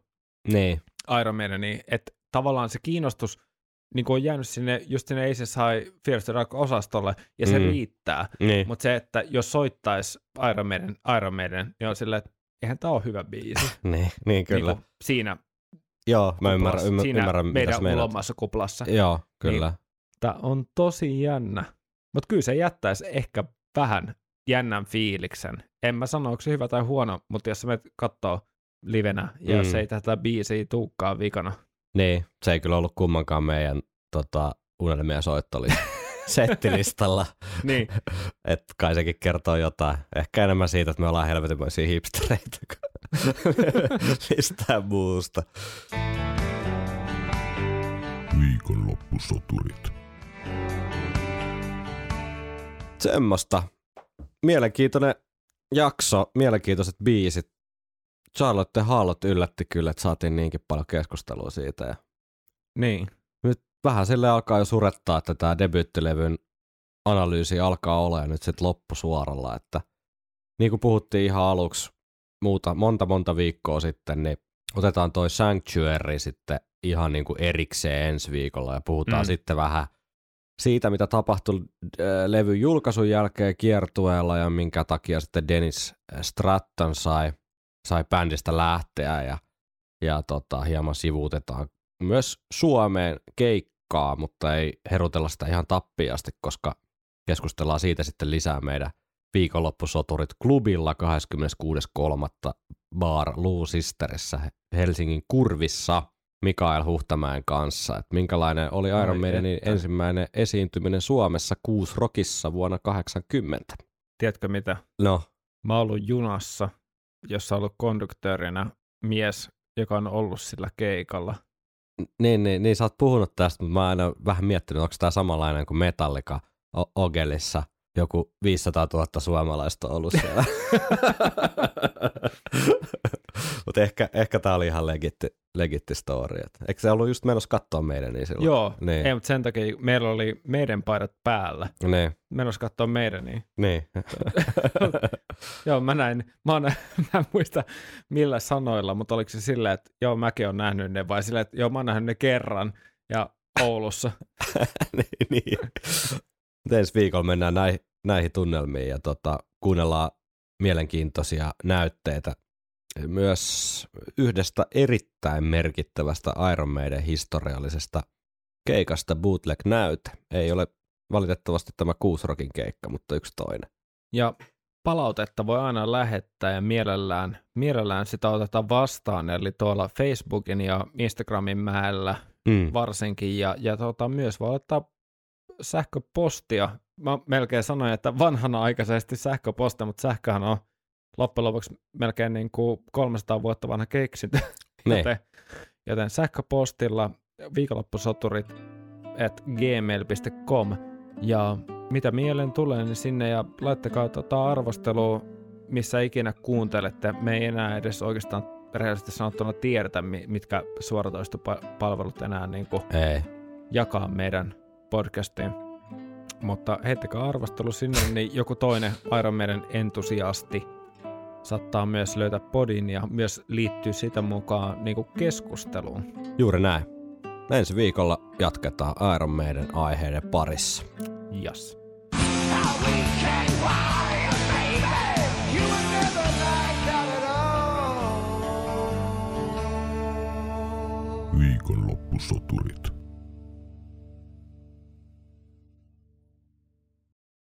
niin. Iron Maideniin, että tavallaan se kiinnostus niin kuin on jäänyt sinne, just sinne Aces High Fear the Rock-osastolle, ja se Mm. riittää. Niin, Mutta se, että jos soittaisi Iron Maiden, Iron Maiden, niin on silleen, että eihän tämä ole hyvä biisi. niin, niin kyllä. Niin siinä, Joo, mä ymmärrän, ymmärrän, siinä ymmärrän mitä meidän sä meinaat. ulomassa kuplassa. Joo, kyllä. Tämä on tosi jännä. Mutta kyllä se jättäisi ehkä vähän jännän fiiliksen. En mä sano, onko se hyvä tai huono, mutta jos sä menet kattoo livenä, ja Mm. jos ei tätä biisiä tuukkaa vikana, Niin, se ei kyllä ollut kummankaan meidän tota, unelmien soittoli settilistalla. niin, että kai sekin kertoo jotain. Ehkä enemmän siitä, että me ollaan helvetinmoisia hipstereitä mistään muusta. Viikonloppusoturit. Semmosta. Mielenkiintoinen jakso, mielenkiintoiset biisit. Charlotte Hallot yllätti kyllä, että saatiin niinkin paljon keskustelua siitä. Ja niin. nyt vähän sille alkaa jo surettaa, että tämä debyyttilevyn analyysi alkaa olla nyt sitten loppusuoralla, että niin kuin puhuttiin ihan aluksi muuta, monta monta viikkoa sitten, niin otetaan toi Sanctuary sitten ihan niin kuin erikseen ensi viikolla ja puhutaan Mm. sitten vähän siitä, mitä tapahtui äh, levyn julkaisun jälkeen kiertueella ja minkä takia sitten Dennis Stratton sai, sai bändistä lähteä ja, ja tota, hieman sivuutetaan myös Suomeen keikkaa, mutta ei herutella sitä ihan tappiasti, koska keskustellaan siitä sitten lisää meidän viikonloppusoturit klubilla 26.3. Bar Lou Sisterissä Helsingin kurvissa Mikael Huhtamäen kanssa. Että minkälainen oli Ai Iron Maidenin että. ensimmäinen esiintyminen Suomessa Kuus Rockissa vuonna 80. Tiedätkö mitä? No, Mä oon ollut junassa, jossa on ollut konduktöörinä mies, joka on ollut sillä keikalla. niin, niin, niin sä oot puhunut tästä, mutta mä oon aina vähän miettinyt, onko tämä samanlainen kuin Metallica O- Ogelissa. Joku 500 000 suomalaista on ollut siellä. mutta ehkä, ehkä tämä oli ihan legitti, legitti story. Et Eikö se ollut just menossa katsoa meidän niin silloin? Joo, Niin. ei, mutta sen takia meillä oli meidän paidat päällä. Niin, Menossa katsoa meidän, niin niin. Joo, mä näin, mä, oon, mä en muista millä sanoilla, mutta oliko se silleen, että joo, mäkin olen nähnyt ne, vai silleen, että joo, mä oon nähnyt ne kerran, ja Oulussa. niin, niin. Ensi viikolla mennään näihin, näihin tunnelmiin ja tota, kuunnellaan mielenkiintoisia näytteitä myös yhdestä erittäin merkittävästä Iron Maiden historiallisesta keikasta bootleg-näyte. Ei ole valitettavasti tämä Kuusrokin keikka, mutta yksi toinen. Ja palautetta voi aina lähettää ja mielellään, mielellään sitä otetaan vastaan, eli tuolla Facebookin ja Instagramin mäellä Mm. varsinkin, ja, ja tota, myös voi ottaa sähköpostia. Mä melkein sanoin, että vanhana-aikaisesti sähköpostia, mutta sähköhän on loppujen lopuksi melkein niin kuin 300 vuotta vanha keksintö. Niin. joten, joten sähköpostilla viikonloppusoturit at gmail.com ja mitä mieleen tulee, niin sinne ja laittakaa tota arvostelua, missä ikinä kuuntelette. Me ei enää edes oikeastaan rehellisesti sanottuna tiedetä, mi- mitkä suoratoistopalvelut enää niin kuin Ei. jakaa meidän podcastiin. Mutta heittäkää arvostelu sinne, niin joku toinen Iron Maiden entusiasti saattaa myös löytää podin ja myös liittyy sitä mukaan niin kuin keskusteluun. Juuri näin. Ensi viikolla jatketaan Iron Maiden aiheiden parissa. Jas. All. Viikonloppusoturit.